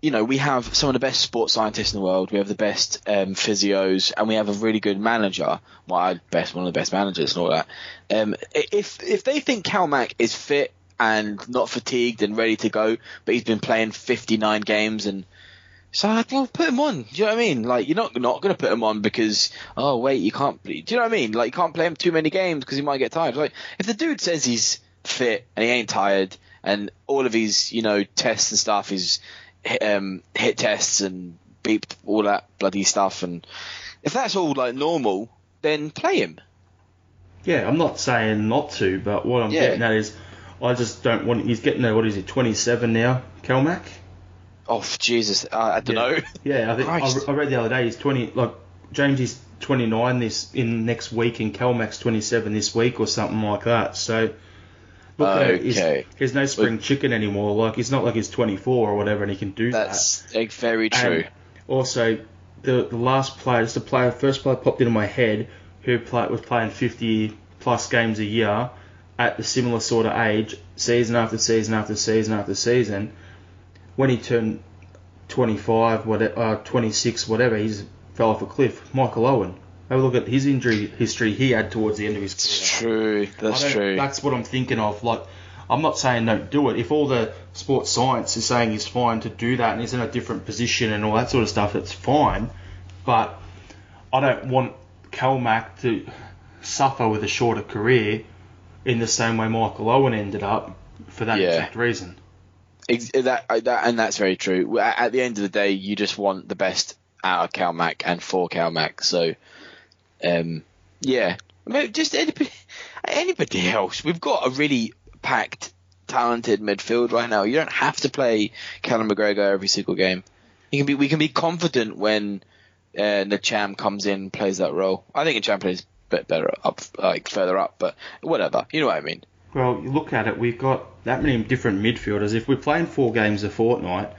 you know, we have some of the best sports scientists in the world. We have the best um, physios, and we have a really good manager. Well, best one of the best managers and all that. Um, if if they think Calmac is fit and not fatigued and ready to go, but he's been playing 59 games and so like, well, put him on. Do you know what I mean? Like, you're not not going to put him on because oh wait, you can't. Do you know what I mean? Like, you can't play him too many games because he might get tired. Like, if the dude says he's fit and he ain't tired, and all of his you know tests and stuff, his um, hit tests and beeped all that bloody stuff, and if that's all like normal, then play him. Yeah, I'm not saying not to, but what I'm Yeah. getting at is I just don't want. He's getting there. What is he? 27 now, Calmac. Oh Jesus, I, I don't yeah. know. Yeah, I think I, I read the other day he's 20. Like James is 29 this in next week, and Calmac's 27 this week or something like that. So look at it, he's, Okay. he's no spring chicken anymore. Like it's not like he's 24 or whatever, and he can do That's that. That's very And true. also, the the last player, just the player, first player popped into my head who play, was playing 50 plus games a year at the similar sort of age, season after season after season after season. When he turned 25, whatever, uh, 26, whatever, he's fell off a cliff. Michael Owen. Have a look at his injury history he had towards the end of his career. That's true. That's true. That's what I'm thinking of. Like, I'm not saying don't do it. If all the sports science is saying he's fine to do that and he's in a different position and all that sort of stuff, it's fine. But I don't want Calmac to suffer with a shorter career in the same way Michael Owen ended up for that Yeah. exact reason. Ex- that, uh, that and that's very true. At at the end of the day, you just want the best out of Calmac and for Calmac. So, um, yeah, I mean, just anybody, anybody else. We've got a really packed, talented midfield right now. You don't have to play Callum McGregor every single game. You can be, we can be confident when uh, Ntcham comes in and plays that role. I think Ntcham plays a bit better up, like further up, but whatever. You know what I mean? Well, you look at it, we've got that many different midfielders. If we're playing four games a fortnight,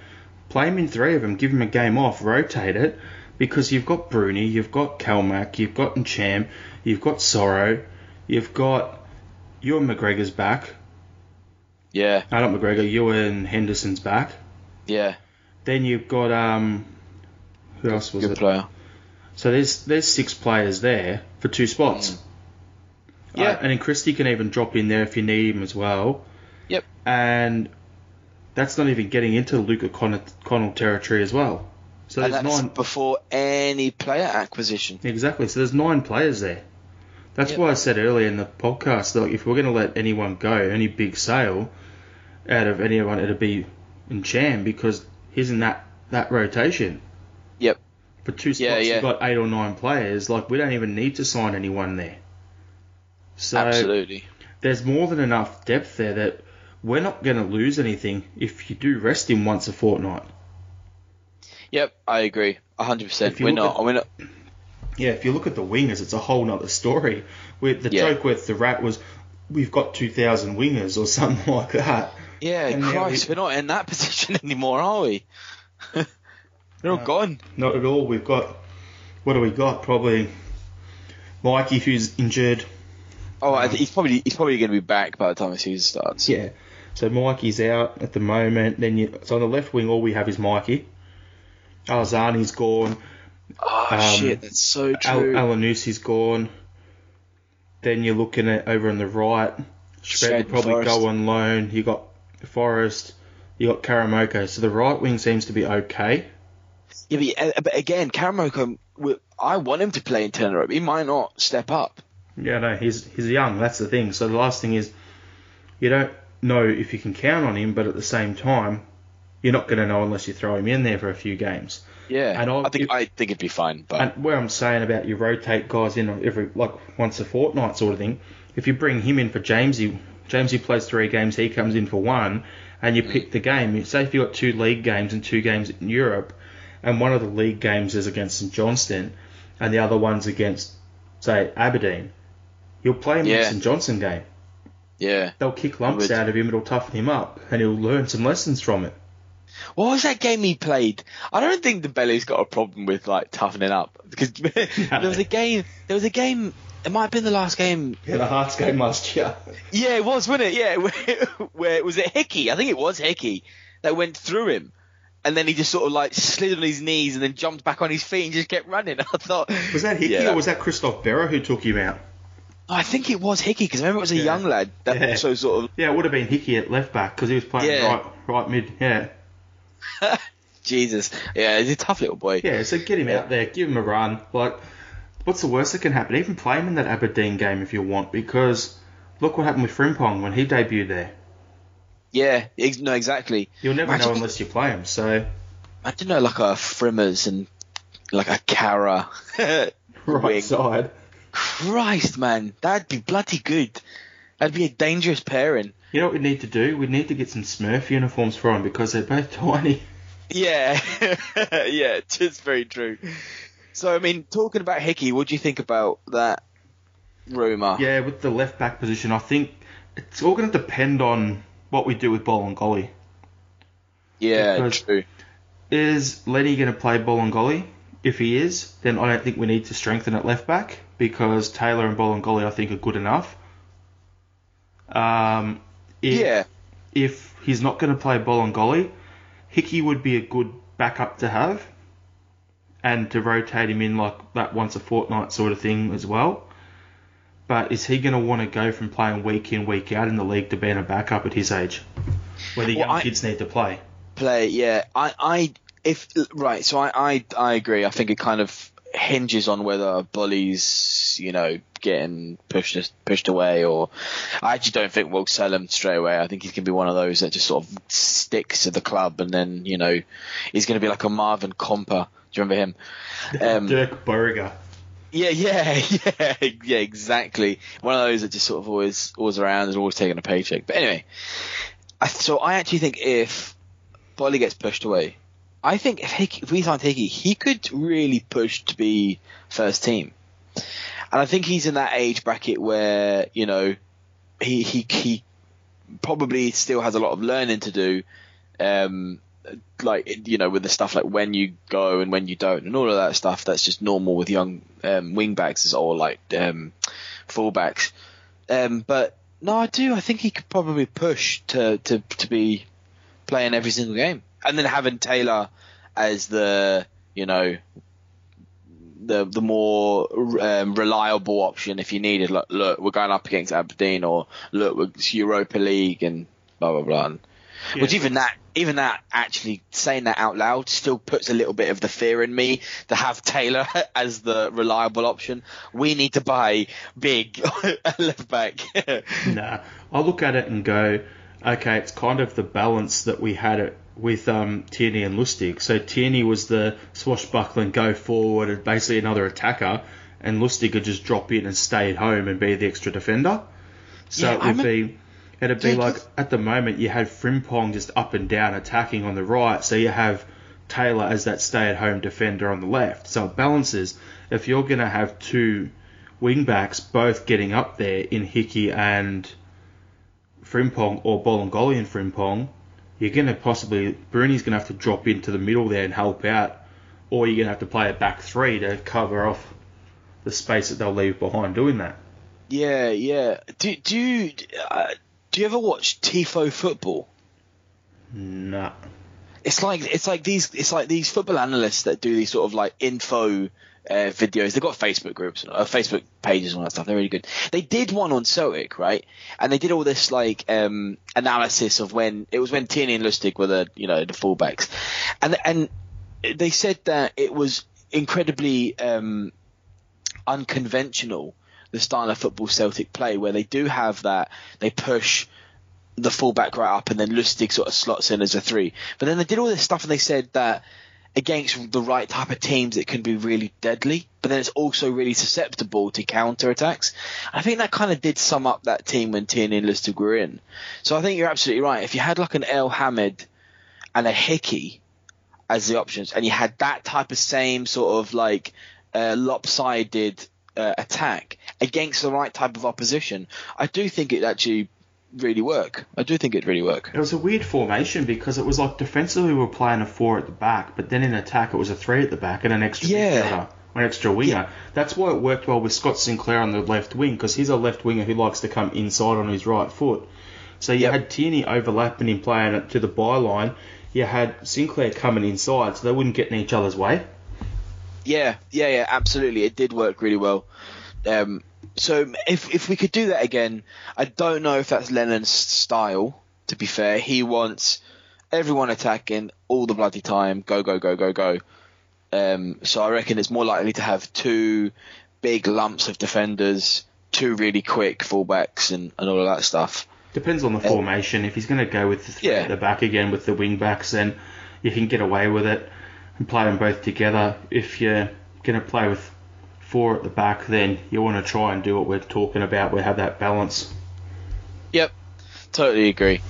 play him in three of them, give him a game off, rotate it, because you've got Bruni, you've got Calmac, you've got Ntcham, you've got Soro, you've got Ewan McGregor's back. Yeah, No, not McGregor, Ewan Henderson's back. yeah, Then you've got um, who else was good it? player. So there's there's six players there for two spots. Yeah. Uh, and then Christie can even drop in there if you need him as well. Yep. And that's not even getting into Luca Connell territory as well. So and there's that's nine before any player acquisition. exactly. So there's nine players there. That's Yep. why I said earlier in the podcast that if we're going to let anyone go, any big sale out of anyone, it'd be Ntcham because he's in that that rotation. Yep. For two spots, Yeah, yeah. you've got eight or nine players. Like we don't even need to sign anyone there. So Absolutely. there's more than enough depth there that we're not going to lose anything if you do rest him once a fortnight. Yep, I agree. hundred percent. We're not. at- We're not. Uh, yeah, if you look at the wingers, it's a whole nother story. With the Yeah. joke with the rat was, we've got 2,000 wingers or something like that. Yeah, And Christ, we- are not in that position anymore, are we? They're all gone. Not at all. We've got, what do we got? Probably Mikey, who's injured. Oh, I um, think he's probably he's probably going to be back by the time the season starts. Yeah. So Mikey's out at the moment. Then you, so on the left wing, all we have is Mikey. Elyounoussi's gone. Oh Um, shit, that's so Al- true. Elyounoussi's gone. Then you're looking at over on the right. Shved probably Forrest. go on loan. You got Forrest. You got Karamoko. So the right wing seems to be okay. Yeah, but, again, Karamoko, I want him to play in turn He might not step up. Yeah, no, he's he's young. That's the thing. So the last thing is, you don't know if you can count on him, but at the same time, you're not going to know unless you throw him in there for a few games. Yeah, And I- I think if- I think it'd be fine. But And where I'm saying about you rotate guys in every like once a fortnight sort of thing, if you bring him in for Jamesy, Jamesy plays three games, he comes in for one, and you mm. pick the game. Say if you got two league games and two games in Europe, and one of the league games is against St Johnstone, and the other one's against say Aberdeen, you'll play him in the St Johnstone game. yeah, They'll kick lumps out of him, it'll toughen him up, and he'll learn some lessons from it. What was that game he played? I don't think the Belly's got a problem with like toughening up because there was a game. There was a game. It might have been the last game. Yeah, the Hearts game last year. Yeah, it was, wasn't it? Yeah, where, where was it Hickey? I think it was Hickey that went through him. And then he just sort of like slid on his knees and then jumped back on his feet and just kept running. I thought, Was that Hickey Yeah. or was that Christophe Berra who took him out? Oh, I think it was Hickey because I remember it was a Yeah. young lad that Yeah. also sort of Yeah, it would have been Hickey at left back because he was playing Yeah. right, right mid. Yeah, Jesus. Yeah, he's a tough little boy. yeah. So get him out there, give him a run. Like, what's the worst that can happen? Even play him in that Aberdeen game if you want, because look what happened with Frimpong when he debuted there. Yeah, ex- no, exactly. You'll never Imagine- know unless you play him. So I don't know, like a Frimmers and like a Cara. right wing. side. Christ, man, that'd be bloody good. That'd be a dangerous pairing. You know what we need to do? We need to get some Smurf uniforms for him because they're both tiny. Yeah, yeah, it's very true. So, I mean, talking about Hickey, what do you think about that rumour? Yeah, with the left back position, I think it's all going to depend on what we do with Bolingoli. yeah, because- true. Is Lenny going to play Bolingoli? If he is, then I don't think we need to strengthen at left back because Taylor and Bolingoli I think are good enough. Um, if, Yeah, If he's not going to play Bolingoli, Hickey would be a good backup to have, and to rotate him in like that once a fortnight sort of thing as well. But is he going to want to go from playing week in week out in the league to being a backup at his age, where the Well, young I- kids need to play? play. Yeah, I, I, if right, so I, I, I agree. I think it kind of hinges on whether Bully's, you know, getting pushed pushed away, or I actually don't think we'll sell him straight away. I think he's gonna be one of those that just sort of sticks to the club, and then you know, he's gonna be like a Marvin Compper. Do you remember him? Um, Dirk Burger. Yeah, yeah, yeah, yeah, exactly. One of those that just sort of always, always around and always taking a paycheck. But anyway, I, so I actually think if Bolly gets pushed away, I think if Hickey, if we signed Hickey, he could really push to be first team. And I think he's in that age bracket where you know he he he probably still has a lot of learning to do. Um, like you know with the stuff like when you go and when you don't and all of that stuff that's just normal with young um, wingbacks or like um, fullbacks. Um, but no, I do. I think he could probably push to, to to be playing every single game, and then having Taylor as the you know the the more um, reliable option if you needed. Look, look, we're going up against Aberdeen, or look, it's Europa League and blah blah blah. And, Which even that, even that, actually saying that out loud still puts a little bit of the fear in me to have Taylor as the reliable option. We need to buy big left back. Nah, I look at it and go, okay, it's kind of the balance that we had it with um, Tierney and Lustig. So Tierney was the swashbuckling go forward and basically another attacker, and Lustig could just drop in and stay at home and be the extra defender. So Yeah, it would remem- be. It'd be Yeah, like at the moment you had Frimpong just up and down attacking on the right, so you have Taylor as that stay-at-home defender on the left. So it balances. If you're going to have two wing backs both getting up there in Hickey and Frimpong or Bolingoli and Frimpong, you're going to possibly Bruni's going to have to drop into the middle there and help out, or you're going to have to play a back three to cover off the space that they'll leave behind doing that. yeah, yeah. Do do you uh, do you ever watch Tifo football? Nah. it's like it's like these it's like these football analysts that do these sort of like info uh, videos. They've got Facebook groups, uh, Facebook pages, and all that stuff. They're really good. They did one on Celtic, right? And they did all this like um, analysis of when it was when Tierney and Lustig were the you know the fullbacks, and and they said that it was incredibly um, unconventional the style of football Celtic play, where they do have that they push the fullback right up, and then Lustig sort of slots in as a three. But then they did all this stuff, and they said that against the right type of teams, it can be really deadly, but then it's also really susceptible to counter attacks. I think that kind of did sum up that team when Tierney and Lustig were in. So I think you're absolutely right. If you had like an Elhamed and a Hickey as the options, and you had that type of same sort of like uh, lopsided uh, attack against the right type of opposition, I do think it actually really work. I do think it'd really work. It was a weird formation because it was like defensively we were playing a four at the back, but then in attack it was a three at the back and an extra Yeah. an extra winger. Yeah. That's why it worked well with Scott Sinclair on the left wing because he's a left winger who likes to come inside on his right foot. So you Yep. had Tierney overlapping him playing it to the byline. You had Sinclair coming inside, so they wouldn't get in each other's way. Yeah, yeah, yeah, absolutely. It did work really well. Um, so if if we could do that again, I don't know if that's Lennon's style. To be fair, he wants everyone attacking all the bloody time, go go go go go. Um, so I reckon it's more likely to have two big lumps of defenders, two really quick fullbacks, and, and all of that stuff. Depends on the formation. If he's going to go with the Yeah. the back again with the wing backs, then you can get away with it and play them both together. If you're going to play with four at the back, then you want to try and do what we're talking about. We have that balance. Yep, totally agree.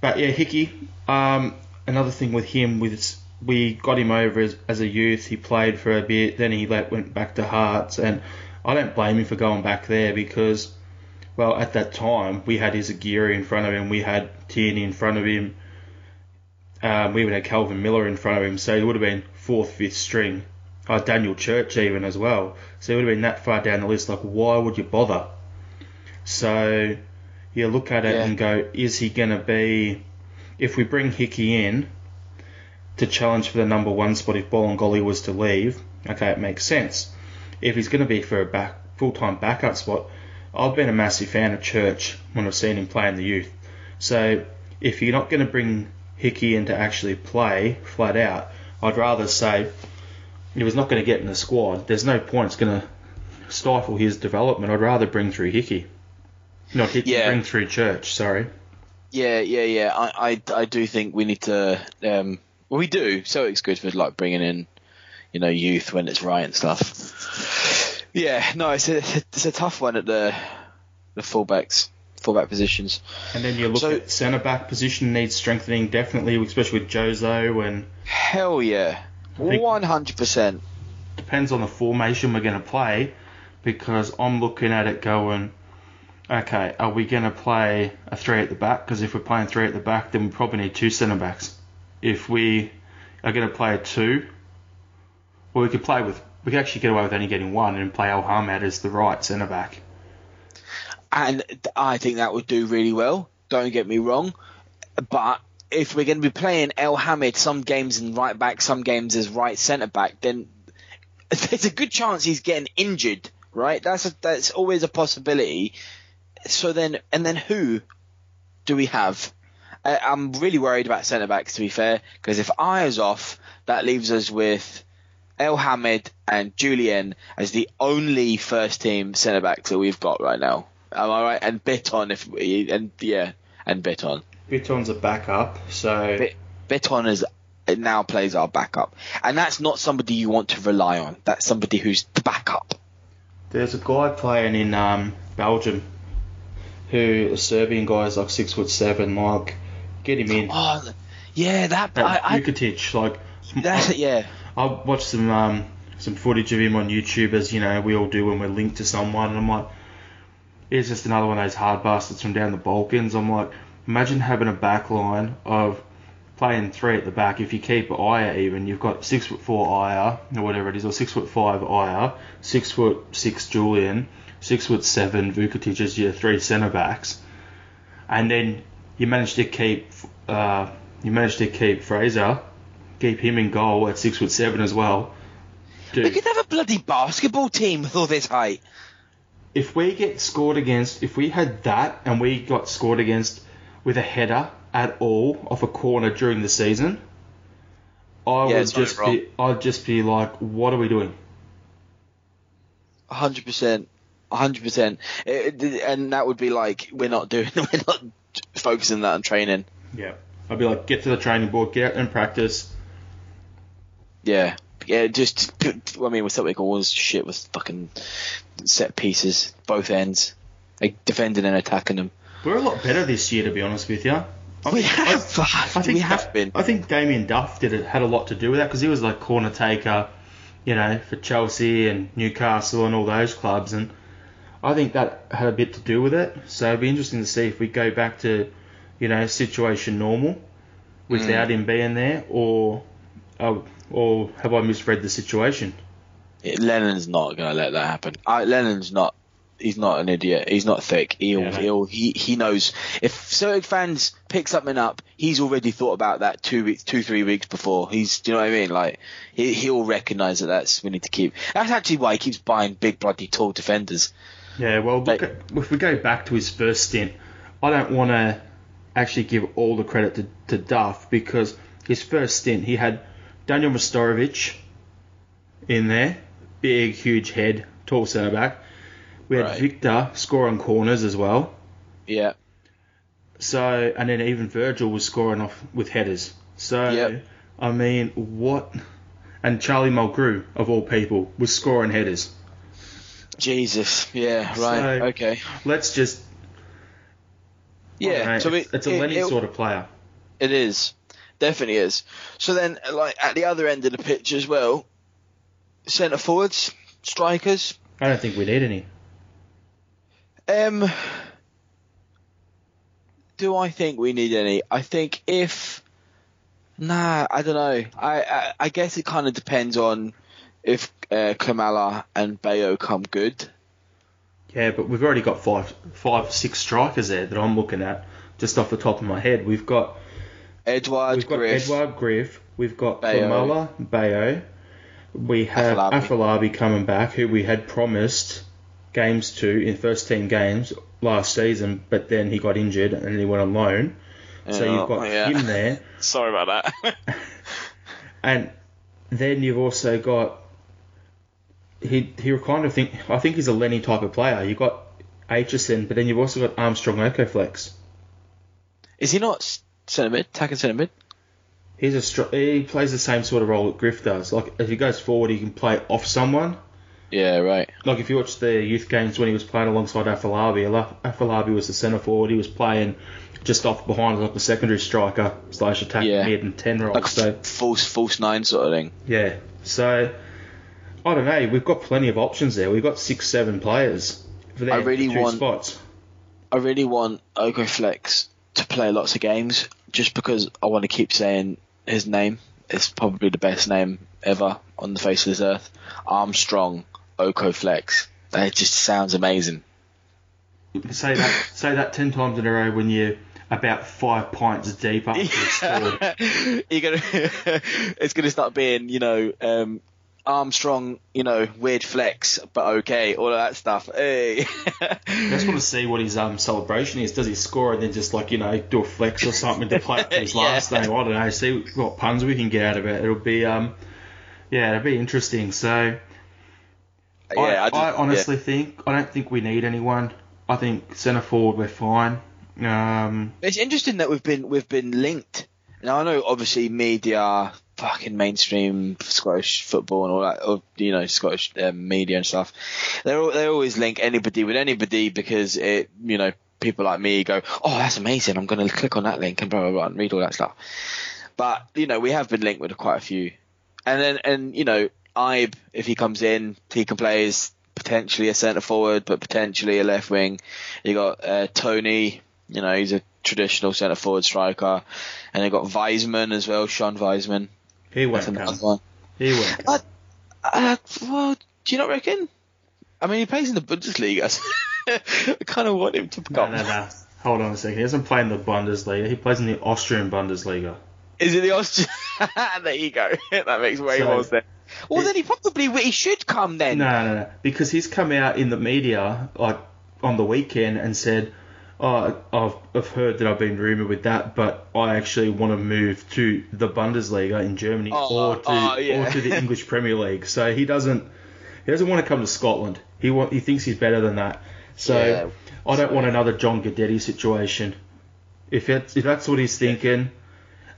But yeah, Hickey. Um, another thing with him was we got him over as, as a youth. He played for a bit, then he let, went back to Hearts, and I don't blame him for going back there because, well, at that time we had Izaguirre in front of him, we had Tierney in front of him, um, we even had Calvin Miller in front of him, so he would have been fourth, fifth string. Uh, Daniel Church even as well, so he would have been that far down the list. Like, why would you bother? So you look at it Yeah. and go, is he going to be? If we bring Hickey in to challenge for the number one spot if Bolingoli was to leave, okay, it makes sense. If he's going to be for a back full time backup spot, I've been a massive fan of Church when I've seen him play in the youth. So if you're not going to bring Hickey in to actually play flat out, I'd rather say he was not going to get in the squad. There's no point. It's going to stifle his development. I'd rather bring through Hickey. Not Hickey, Yeah. bring through Church, sorry. Yeah, yeah, yeah. I, I, I do think we need to. Um, well, we do. So it's good for like bringing in, you know, youth when it's right and stuff. Yeah, no, it's a it's a tough one at the the fullbacks, fullback positions. And then you look So- at centre back position needs strengthening definitely, especially with Jozo and Hell yeah, one hundred percent. depends on the formation we're going to play because I'm looking at it going, okay, are we going to play a three at the back? Because if we're playing three at the back, then we probably need two centre backs. If we are going to play a two, well, we could play with, we could actually get away with only getting one and play Elhamed as the right centre back. and I think that would do really well. Don't get me wrong, but if we're going to be playing Elhamed some games in right back, some games as right centre back, then there's a good chance he's getting injured. Right? That's a, that's always a possibility. So then, and then who do we have? I, I'm really worried about centre backs to be fair, because if Ajer's off, that leaves us with Elhamed and Jullien as the only first team centre backs that we've got right now. Am I right? And Bitton, if we, and yeah, and Bitton. Bitton's a backup, so Bit, Bitton is now plays our backup, and that's not somebody you want to rely on. That's somebody who's the backup. there's a guy playing in um, Belgium who a Serbian guy is like six foot seven, like get him in. Oh, yeah, that I, I Jukic, like that's it. Yeah, I watched some um, some footage of him on YouTube, as you know we all do when we're linked to someone, and I'm like, he's just another one of those hard bastards from down the Balkans. I'm like, imagine having a back line of playing three at the back. If you keep Ajer even, you've got six foot four Ajer or whatever it is, or six foot five Ajer, six foot six Jullien, six foot seven Vukotic as your three centre backs, and then you manage to keep uh, you manage to keep Fraser, keep him in goal at six foot seven as well. we could have a bloody basketball team with all this height. if we get scored against, if we had that and we got scored against with a header at all off a corner during the season, I Yeah, would just wrong. be, I'd just be like, what are we doing? hundred percent, hundred percent, eh, eh, and that would be like we're not doing, we're not focusing that on training. Yeah. I'd be like, get to the training board, get out and practice. Yeah, yeah, just I mean, with Celtic always shit with fucking set pieces, both ends, like defending and attacking them. We're a lot better this year, to be honest with you. I We think- have, I think we have been. I think Damien Duff did it, had a lot to do with that because he was like corner taker, you know, for Chelsea and Newcastle and all those clubs, and I think that had a bit to do with it. So it'd be interesting to see if we go back to, you know, situation normal without him being there, or, uh, or have I misread the situation? Lennon's not gonna let that happen. I, Lennon's not. He's not an idiot. He's not thick. He'll, Yeah, he'll, he he knows if Celtic fans pick something up, he's already thought about that two weeks, two three weeks before. He's, do you know what I mean? Like he he'll recognise that that's we need to keep. That's actually why he keeps buying big bloody tall defenders. Yeah, well, Like- if we go back to his first stint, I don't want to actually give all the credit to, to Duff because his first stint, he had Daniel Majstorovic in there, big, huge head, tall centre back. We had Right. Victor score on corners as well. Yeah, So, and then even Virgil was scoring off with headers. So, Yep. I mean, what? And Charlie Mulgrew, of all people, was scoring headers. Jesus. Yeah, right. So- okay. Let's just. Yeah. know, So it's, it, it's a it- Lenny it- sort of player. It is. Definitely is. So then, like at the other end of the pitch as well, centre forwards, strikers. I don't think we need any. Um, do I think we need any? I think if, nah, I don't know. I I, I guess it kind of depends on if uh, Klimala and Bayo come good. Yeah, but we've already got five, five, six strikers there that I'm looking at just off the top of my head. We've got Edouard, we've got Edouard Griff, we've got Bayo. Klimala, Bayo, we have Afolabi. Afolabi coming back, who we had promised games to in first team games last season, but then he got injured and he went on loan. So you've oh, got yeah. him there, Sorry about that. and then you've also got he he kind of think I think he's a Lenny type of player. You've got Aitchison, but then you've also got Armstrong Okoflex. Is he not centre mid? Attacking centre mid? He's a str- he plays the same sort of role that Griff does. Like if he goes forward, he can play off someone. Yeah, right. Like if you watch the youth games when he was playing alongside Afolabi, Ala- Afolabi was the centre forward. He was playing just off behind like the secondary striker slash attack Yeah. mid and ten role. Like a so false false nine sort of thing. yeah, so I don't know. We've got plenty of options there. We've got six, seven players for their I really two want- spots. I really want Okoflex to play lots of games just because I want to keep saying his name. It's probably the best name ever on the face of this earth. Armstrong Okoflex. That just sounds amazing. Say that say that ten times in a row when you're about five pints deep scored. You're gonna, it's gonna start being, you know, um, Armstrong, you know, weird flex, but okay, all of that stuff. Hey. I just want to see what his um celebration is. Does he score and then just like you know do a flex or something to play up his Yeah. last name? I don't know. See what puns we can get out of it. It'll be um yeah, it'll be interesting. So yeah, I, I, just, I honestly think I don't think we need anyone. I think centre forward we're fine. Um, It's interesting that we've been we've been linked. Now I know obviously media, fucking mainstream Scottish football and all that, or you know Scottish um, media and stuff. They they always link anybody with anybody because it you know people like me go, oh that's amazing, I'm going to click on that link and blah blah blah and read all that stuff. But you know we have been linked with quite a few, and then and you know Ibe if he comes in he can play as potentially a centre forward but potentially a left wing. You got uh, Toney, you know he's a traditional centre forward striker, and you got Weissman as well, Shon Weissman. he won't come. one. He won't. Come. Uh, well, do you not reckon? I mean, he plays in the Bundesliga. so I kind of want him to No, come. no, no. Hold on a second. He doesn't play in the Bundesliga. He plays in the Austrian Bundesliga. Is it the Austrian? there you go. that makes way So- more sense. Well, It- then he probably he should come then. No, no, no. Because he's come out in the media like on the weekend and said, oh, I've, I've heard that I've been rumoured with that, but I actually want to move to the Bundesliga in Germany Oh, or to oh, yeah. or to the English Premier League. So he doesn't he doesn't want to come to Scotland. He want, he thinks he's better than that. So Yeah. I don't want another John Guidetti situation. If it's, if that's what he's thinking,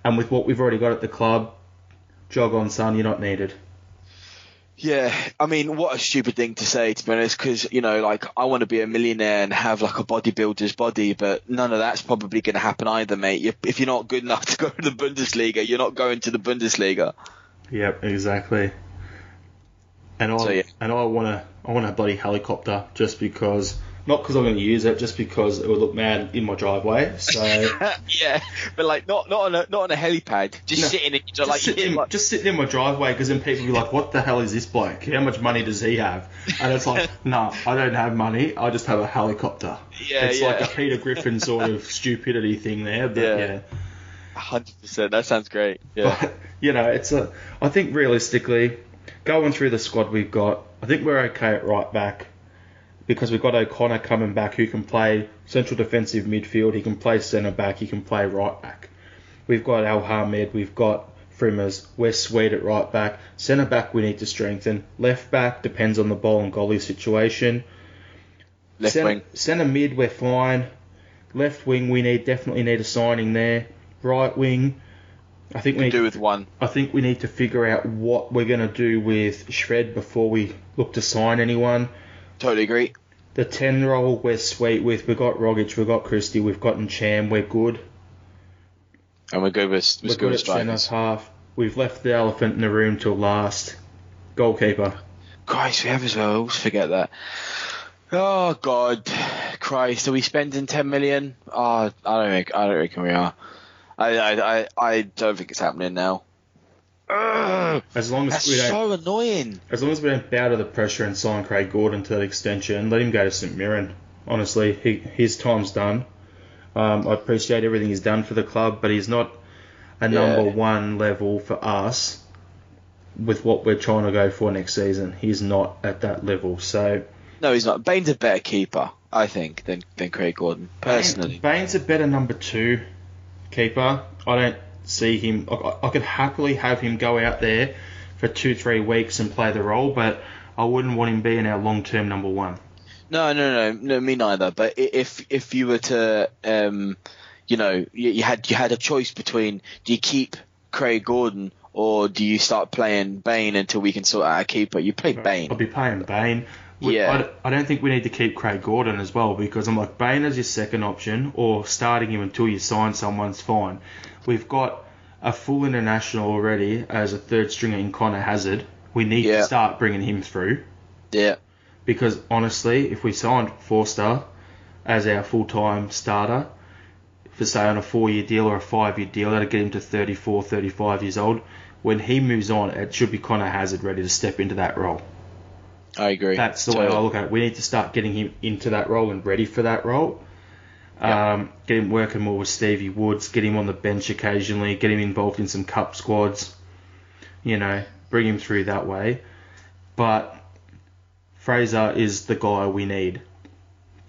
and with what we've already got at the club, jog on, son. You're not needed. Yeah, I mean, what a stupid thing to say, to be honest, because, you know, like, I want to be a millionaire and have, like, a bodybuilder's body, but none of that's probably going to happen either, mate. If- If you're not good enough to go to the Bundesliga, you're not going to the Bundesliga. Yep, exactly. And I So, yeah. and I want to I want a bloody helicopter just because not because I'm going to use it, just because it would look mad in my driveway. So yeah, but, like, not not on a, not on a helipad, just No, sitting in, just, like, sitting, in, like- just sitting in my driveway because then people be like, "What the hell is this bloke? How much money does he have?" And it's like, "No, I don't have money. I just have a helicopter." Yeah, it's like a Peter Griffin sort of stupidity thing there. But Yeah. yeah. 100%, that sounds great. Yeah. But you know, it's a. I think realistically, going through the squad we've got, I think we're okay at right back because we've got O'Connor coming back who can play central defensive midfield. He can play centre back. He can play right back. We've got Elhamed. We've got Frimmers. We're sweet at right back. Centre back we need to strengthen. Left back depends on the Bolingoli situation. Left Centre, wing. centre mid we're fine. Left wing we need definitely need a signing there. Right wing. I think we need Do with one. I think we need to figure out what we're going to do with Shved before we look to sign anyone. Totally agree. The 10 role we're sweet with. We've got Rogic, we've got Christie, we've got Ntcham. we're good. And we're good with, we're, we're good, good at half. We've left the elephant in the room till last. Goalkeeper. Christ, we have as well. I always forget that. Oh God, Christ, are we spending ten million? Oh, I don't think I don't reckon we are. I I I, I don't think it's happening now. Ugh, As long as that's we don't, so annoying. as long as we don't bow to the pressure and sign Craig Gordon to that extension, let him go to St Mirren. Honestly, he, his time's done. Um, I appreciate everything he's done for the club, but he's not a Yeah. number one level for us with what we're trying to go for next season. He's not at that level. So No, he's not. Bain's a better keeper, I think, than than Craig Gordon personally. Bain- Bain's a better number two keeper. I don't see him. I, I could happily have him go out there for two, three weeks and play the role, but I wouldn't want him being our long term number one. No, no, no, no, me neither. But if if you were to, um, you know, you, you had you had a choice between do you keep Craig Gordon or do you start playing Bain until we can sort out a keeper? You play Bain. I'll be playing Bain. We- Yeah. I I, don't think we need to keep Craig Gordon as well because I'm like Bain is your second option or starting him until you sign someone's fine. We've got a full international already as a third stringer in Conor Hazard. We need Yeah. to start bringing him through Yeah, because honestly, if we signed Forster as our full time starter for say on a four year deal or a five year deal, that'll get him to 34, 35 years old. When he moves on, it should be Conor Hazard ready to step into that role. I agree. That's the way I look at it. We need to start getting him into that role and ready for that role. Yeah. Um, get him working more with Stevie Woods, get him on the bench occasionally, get him involved in some cup squads, you know, bring him through that way. But Fraser is the guy we need.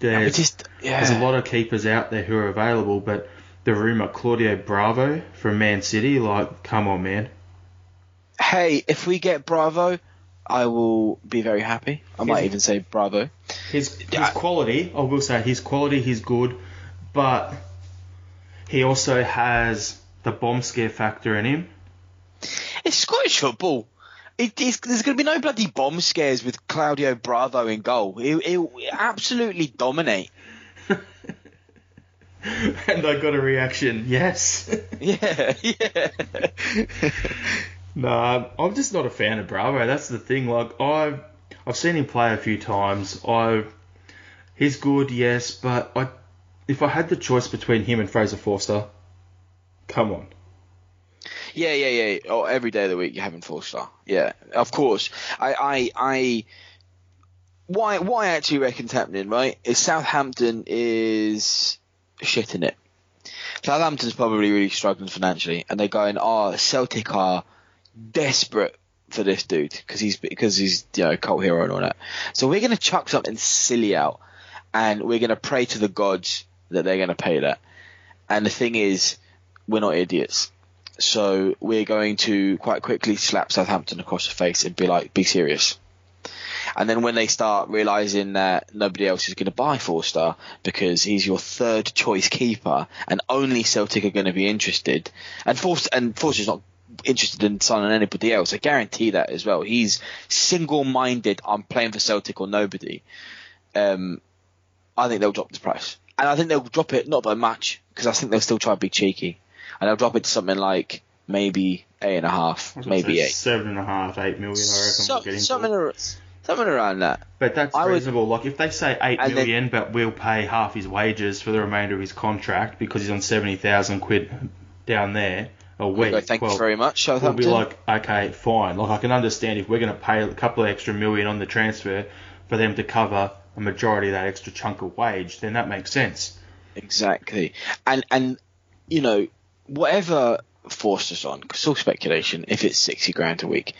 We There's, just yeah. there's a lot of keepers out there who are available, but the rumour Claudio Bravo from Man City, like, come on, man. Hey, if we get Bravo, I will be very happy. I might even say Bravo. His his quality, I will say, his quality, he's good, but he also has the bomb scare factor in him. It's Scottish football. It, there's going to be no bloody bomb scares with Claudio Bravo in goal. He'll, he'll absolutely dominate. and I got a reaction, yes. Yeah, yeah. no, I'm just not a fan of Bravo. That's the thing. Like I've I've seen him play a few times. I he's good, yes, but I if I had the choice between him and Fraser Forster, come on. Yeah, yeah, yeah. Oh, every day of the week you're having Forster. Yeah, of course. I, I, I. Why, why I actually reckon's happening, right? Is Southampton is shitting it. Southampton's probably really struggling financially, and they're going, "Oh, Celtic are desperate for this dude because he's because he's you know cult hero and all that. So we're gonna chuck something silly out, and we're gonna pray to the gods that they're going to pay that. And the thing is, we're not idiots. So we're going to quite quickly slap Southampton across the face and be like, be serious. And then when they start realizing that nobody else is going to buy Forster because he's your third choice keeper and only Celtic are going to be interested, and Forster and Forster's not interested in signing anybody else. I guarantee that as well. He's single-minded. I'm playing for Celtic or nobody. Um, I think they'll drop the price, and I think they'll drop it not by much because I think they'll still try to be cheeky, and they'll drop it to something like maybe eight and a half, maybe eight, seven and a half, eight million. I reckon so, we'll get into something, ar- something around that. But that's I would- reasonable. Like if they say eight million, then- but we'll pay half his wages for the remainder of his contract because he's on seventy thousand quid down there a week. Go, Thank well, you very much, We'll be like, okay, fine. Like I can understand if we're going to pay a couple of extra million on the transfer for them to cover a majority of that extra chunk of wage, then that makes sense. Exactly. And and you know, whatever Forster's on, 'cause it's all speculation, if it's sixty grand a week.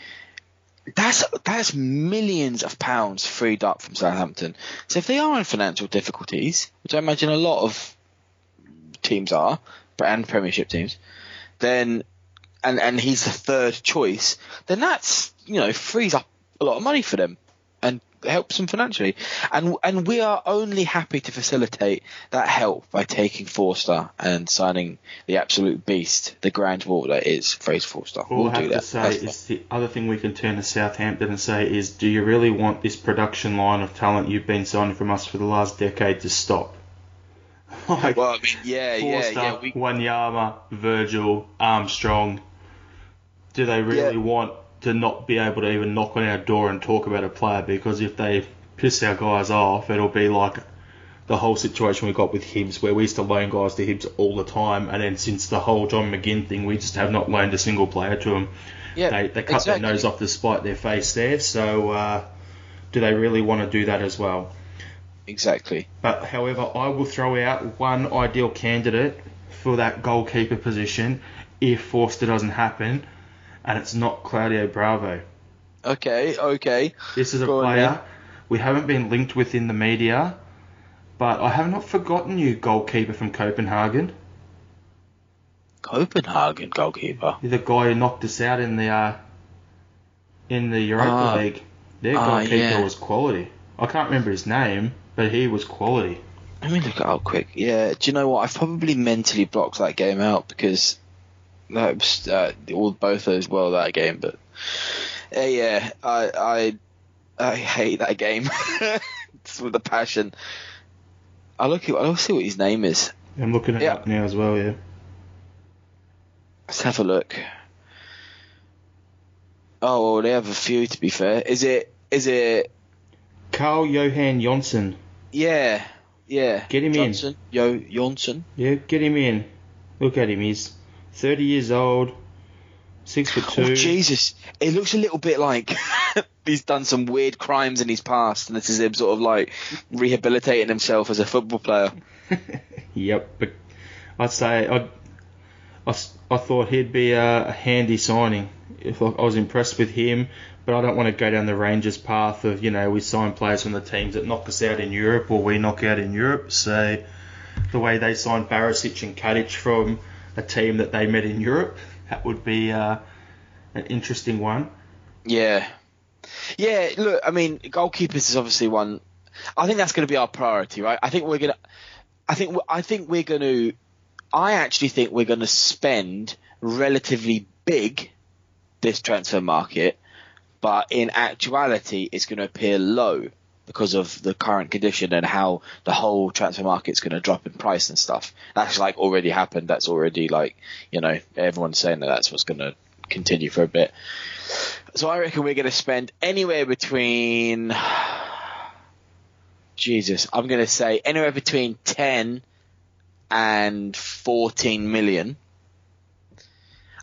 That's that's millions of pounds freed up from Southampton. So if they are in financial difficulties, which I imagine a lot of teams are, and Premiership teams, then and and he's the third choice, then that's you know frees up a lot of money for them and helps them financially. And and we are only happy to facilitate that help by taking Forster and signing the absolute beast, the grand wall that is Fraser Forster. All we'll I have do to that. say That's is the other thing we can turn to Southampton and say is, do you really want this production line of talent you've been signing from us for the last decade to stop? like, well, I mean, yeah, yeah, yeah. We, Wanyama, Virgil, Armstrong. Do they really Yeah. want to not be able to even knock on our door and talk about a player? Because if they piss our guys off, it'll be like the whole situation we got with Hibs, where we used to loan guys to Hibs all the time, and then since the whole John McGinn thing, we just have not loaned a single player to them. yeah, They, they cut exactly. their nose off to spite their face there, so uh, do they really want to do that as well? Exactly. But however, I will throw out one ideal candidate for that goalkeeper position if Forster doesn't happen, and it's not Claudio Bravo. Okay, okay. This is a Go player we haven't been linked with in the media, but I have not forgotten you, goalkeeper from Copenhagen. Copenhagen goalkeeper. You're the guy who knocked us out in the uh, in the Europa Ah. League. Their Ah, goalkeeper yeah. was quality. I can't remember his name, but he was quality. Let me look it up quick. Yeah, do you know what? I've probably mentally blocked that game out because that was uh, all both those well that game. But uh, yeah, I I I hate that game with a passion. I look. at- I'll see what his name is. I'm looking it Yeah. up now as well. Yeah. Let's have a look. Oh, well, they have a few. To be fair, is it? Is it? Karl Johan Johnsson. Yeah, yeah. Get him in. Yo Johnson. Yeah, get him in. Look at him. He's 30 years old, six foot oh, two. Oh Jesus! It looks a little bit like he's done some weird crimes in his past, and this is him sort of like rehabilitating himself as a football player. Yep, but I'd say I'd, I, I thought he'd be a, a handy signing. If I was impressed with him, but I don't want to go down the Rangers path of you know we sign players from the teams that knock us out in Europe or we knock out in Europe. So the way they signed Barisic and Katic from a team that they met in Europe, that would be uh, an interesting one. Yeah, yeah. Look, I mean, goalkeepers is obviously one. I think that's going to be our priority, right? I think we're gonna. I think I think we're going to. I actually think we're going to spend relatively big this transfer market, but in actuality, it's going to appear low because of the current condition and how the whole transfer market's going to drop in price and stuff. That's like already happened. That's already like you know everyone's saying that that's what's going to continue for a bit. So I reckon we're going to spend anywhere between. Jesus, I'm going to say anywhere between 10 and 14 million.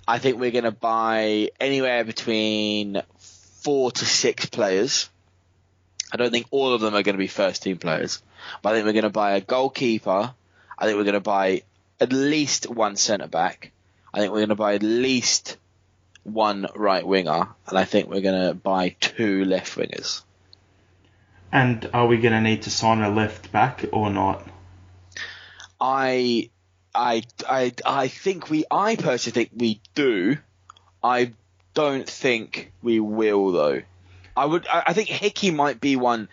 I think we're going to buy anywhere between four to six players. I don't think all of them are going to be first team players, but I think we're going to buy a goalkeeper. I think we're going to buy at least one centre back. I think we're going to buy at least one right winger, and I think we're going to buy two left wingers. And are we going to need to sign a left back or not? I, I, I, I think we. I personally think we do. I don't think we will though. I would. I, I think Hickey might be one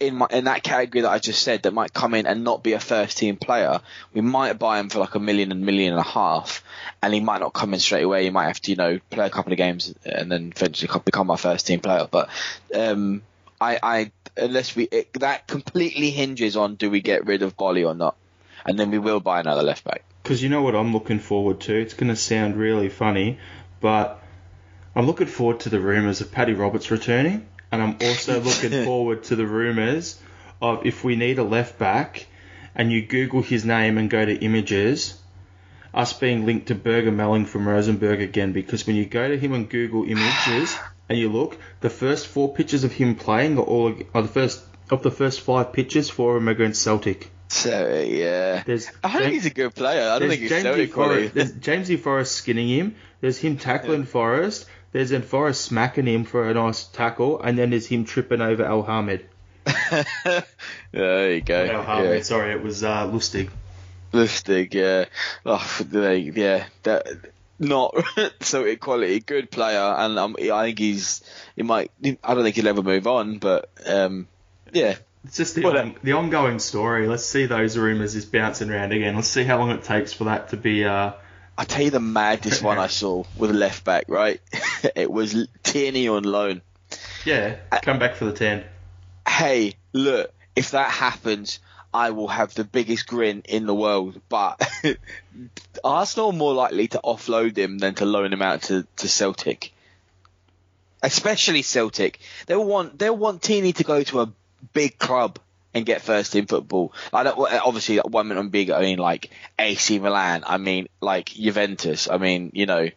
in my in that category that I just said that might come in and not be a first team player. We might buy him for like a million and million and a half, and he might not come in straight away. He might have to you know play a couple of games and then eventually become our first team player. But um, I, I unless we it, that completely hinges on do we get rid of Bolly or not, and then we will buy another left back. Because you know what I'm looking forward to? It's going to sound really funny, but I'm looking forward to the rumours of Paddy Roberts returning, and I'm also looking forward to the rumours of if we need a left back, and you Google his name and go to images, us being linked to Birger Meling from Rosenborg again. Because when you go to him and Google images and you look, the first four pictures of him playing are all are the first of the first five pictures for him against Celtic. So yeah, There's I think James- he's a good player. I don't think he's James E. Celtic Forrest, there's James E. Forrest skinning him. There's him tackling Forrest. There's then Forrest smacking him for a nice tackle, and then there's him tripping over Elhamed. there you go. Elhamed, Yeah. sorry, it was uh, Lustig. Lustig, yeah. Oh, they, yeah, that not so quality. Good player, and um, I think he's he might. I don't think he'll ever move on, but um, yeah, It's just the, Well, on, the ongoing story. Let's see those rumours is bouncing around again. Let's see how long it takes for that to be. Uh, I tell you the maddest one I saw with a left back. Right, it was Tierney on loan. yeah, uh, come back for the ten. Hey, look, if that happens. I will have the biggest grin in the world, but Arsenal are more likely to offload him than to loan him out to, to Celtic. especially Celtic. They'll want they'll want Tierney to go to a big club and get first in football. I don't obviously one minute I'm big. I mean like AC Milan. I mean like Juventus. I mean you know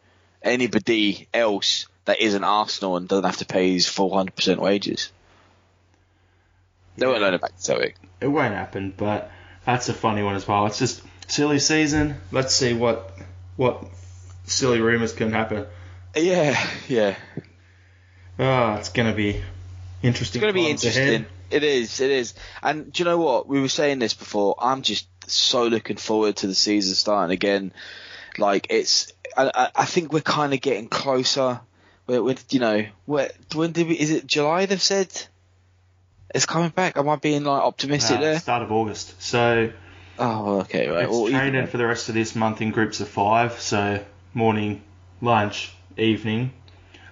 anybody else that isn't Arsenal and doesn't have to pay his full hundred percent wages. They won't loan it Celtic. It won't happen, but that's a funny one as well. It's just silly season. Let's see what what silly rumours can happen. Yeah, yeah. Oh, it's gonna be interesting. It's going to be interesting. ahead. It is. It is. And do you know what? We were saying this before. I'm just so looking forward to the season starting again. Like it's. I, I- think we're kind of getting closer. We're, we're, you know, where, when did we? Is it July? They've said it's coming back. Am I being like optimistic Uh, there? start of August. So Oh, okay, right. it's Well, training for the rest of this month in groups of five. So morning, lunch, evening.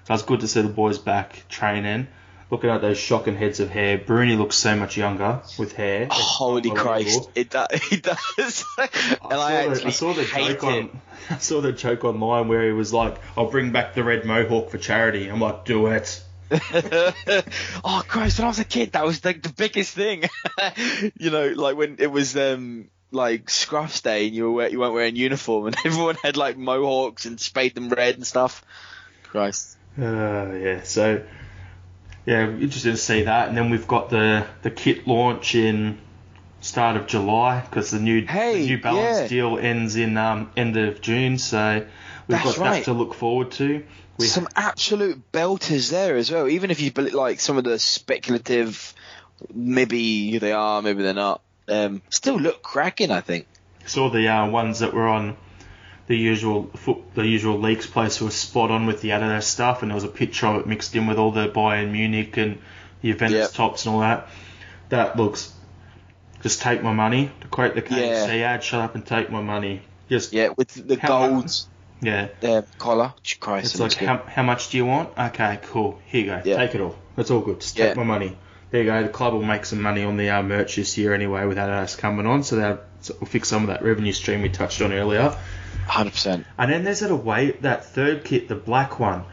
So it's good to see the boys back training. Looking at those shocking heads of hair. Bruni looks so much younger with hair. It's Holy. Christ! It does. It does. and I, I, saw actually the, I saw the hate joke it. on I saw the joke online where he was like, "I'll bring back the red mohawk for charity." I'm like, "Do it." oh Christ! When I was a kid, that was like the biggest thing. you know, like when it was um like Scruffs Day and you were you weren't wearing uniform and everyone had like mohawks and sprayed them red and stuff. Christ. Uh, yeah. So yeah, interested to see that. And then we've got the the kit launch in start of July because the new Hey, the New Balance yeah. deal ends in um end of June. So we've That's got right. that to look forward to. We Some absolute belters there as well. Even if you like some of the speculative, maybe they are, maybe they're not. Um, still look cracking. I think. saw the uh, ones that were on the usual foot, the usual leaks place were spot on with the Adidas stuff, and there was a picture of it mixed in with all the Bayern Munich and the Juventus Yep. tops and all that. That looks. Just take my money. To quote the KFC Yeah. ad, shut up and take my money. Just Yeah, with the gold yeah. uh, collar. Christ, It's like how, how much do you want? Okay, cool. Here you go. Yeah. Take it all. That's all good. Just Yeah. take my money. There you go. The club will make some money on the uh, merch this year anyway with Adidas coming on, so they'll so we'll fix some of that revenue stream we touched on earlier. Hundred percent. And then there's that away that third kit, the black one,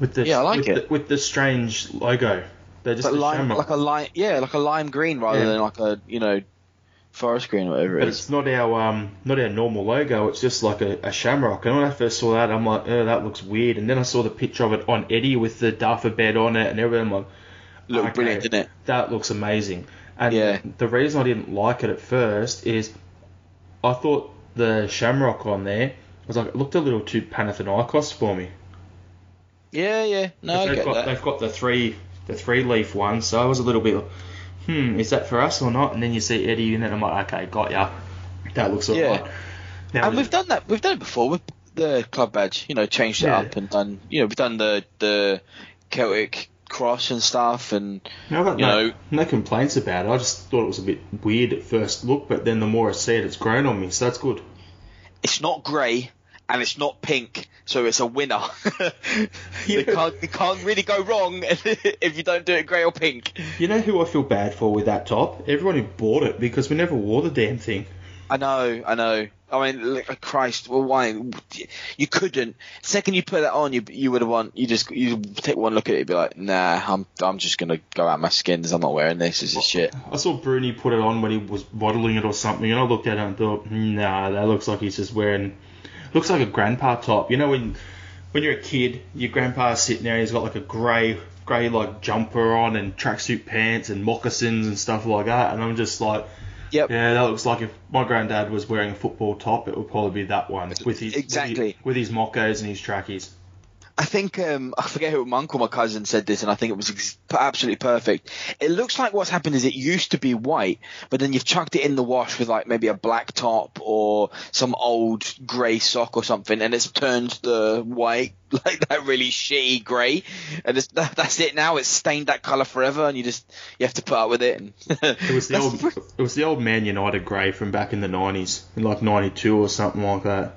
with the Yeah, I like with it. The, with the strange logo. They're just a lime, like a lime, yeah, like a lime green rather Yeah. than like a you know forest green or whatever but it is. it's not our um not our normal logo. It's just like a, a shamrock. And when I first saw that, I'm like, oh, that looks weird. And then I saw the picture of it on Eddie with the Dafabet on it and everything. I'm like, Looked okay, brilliant, didn't it? That looks amazing. And Yeah. the reason I didn't like it at first is I thought the shamrock on there was like it looked a little too Panathinaikos for me. Yeah, yeah. No, I they've get got that. they've got the three the three leaf one, so I was a little bit, hmm, is that for us or not? And then you see Eddie in it, I'm like, okay, got ya. That looks Yeah. alright. Now, and we've done that. We've done it before with the club badge. You know, changed it Yeah. up and done. You know, we've done the the Celtic cross and stuff, and No, you no, know, no complaints about it. I just thought it was a bit weird at first look, but then the more I see it, it's grown on me, so that's good. it's not grey and it's not pink, so it's a winner. you can't you can't really go wrong if you don't do it grey or pink. You know who I feel bad for with that top? Everyone who bought it because we never wore the damn thing. I know, I know. I mean, like, uh, Christ, well, why? You couldn't. Second you put that on, you you would have want you just you take one look at it, and be like, nah, I'm I'm just gonna go out my skins. I'm not wearing this. This is shit. I saw Bruni put it on when he was modelling it or something, and I looked at it and thought, nah, that looks like he's just wearing. Looks like a grandpa top. You know when when you're a kid, your grandpa's sitting there, he's got like a grey grey like jumper on and tracksuit pants and moccasins and stuff like that, and I'm just like. Yep. Yeah, that looks like if my granddad was wearing a football top, it would probably be that one with his Exactly. with his, with his and his trackies. I think um, I forget who my uncle, my cousin said this, and I think it was ex- absolutely perfect. It looks like what's happened is it used to be white, but then you've chucked it in the wash with like maybe a black top or some old grey sock or something, and it's turned the white like that really shitty grey, and it's, that, that's it now. It's stained that colour forever, and you just you have to put up with it. And It was the old it was the old Man United grey from back in the nineties, in like ninety two or something like that.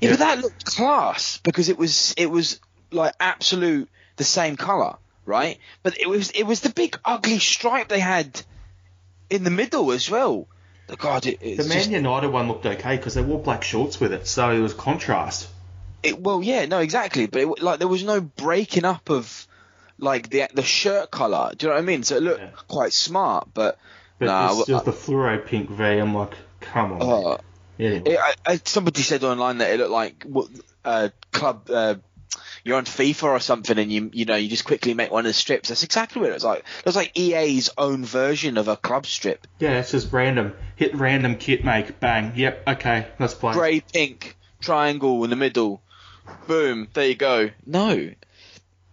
Yeah, but that looked class because it was it was like absolute the same color, right? But it was it was the big ugly stripe they had in the middle as well. The God, it, The Man just, United one looked okay because they wore black shorts with it, so it was contrast. it, well, yeah, no, exactly. But it, like there was no breaking up of like the the shirt color. Do you know what I mean? So it looked Yeah. quite smart, but. But nah, it's just the fluoro pink V. I'm like, come on. uh, anyway, It, I, I, somebody said online that it looked like what uh, club. Uh, you're on FIFA or something, and you you know you just quickly make one of the strips. That's exactly what it was like. It was like EA's own version of a club strip. yeah, it's just random. Hit random kit make, bang. Yep, okay, let's play. Grey, pink, triangle in the middle. Boom, there you go. No,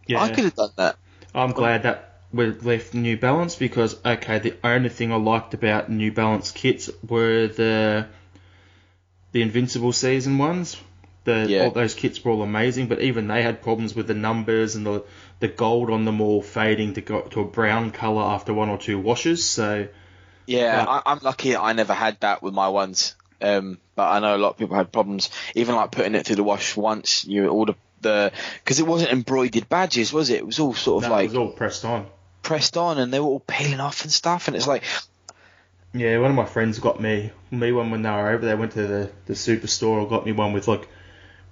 Yeah, I could have done that. I'm glad that we left New Balance because okay, the only thing I liked about New Balance kits were the the Invincible season ones. The Yeah. all those kits were all amazing, but even they had problems with the numbers and the the gold on them all fading to go to a brown color after one or two washes. So Yeah, But- I, I'm lucky I never had that with my ones. Um, but I know a lot of people had problems. Even like putting it through the wash once, you all the the because it wasn't embroidered badges, was it? It was all sort of that like was all pressed on. pressed on, and they were all peeling off and stuff. And it's like, Yeah, one of my friends got me me one when they were over there. Went to the the superstore and got me one with like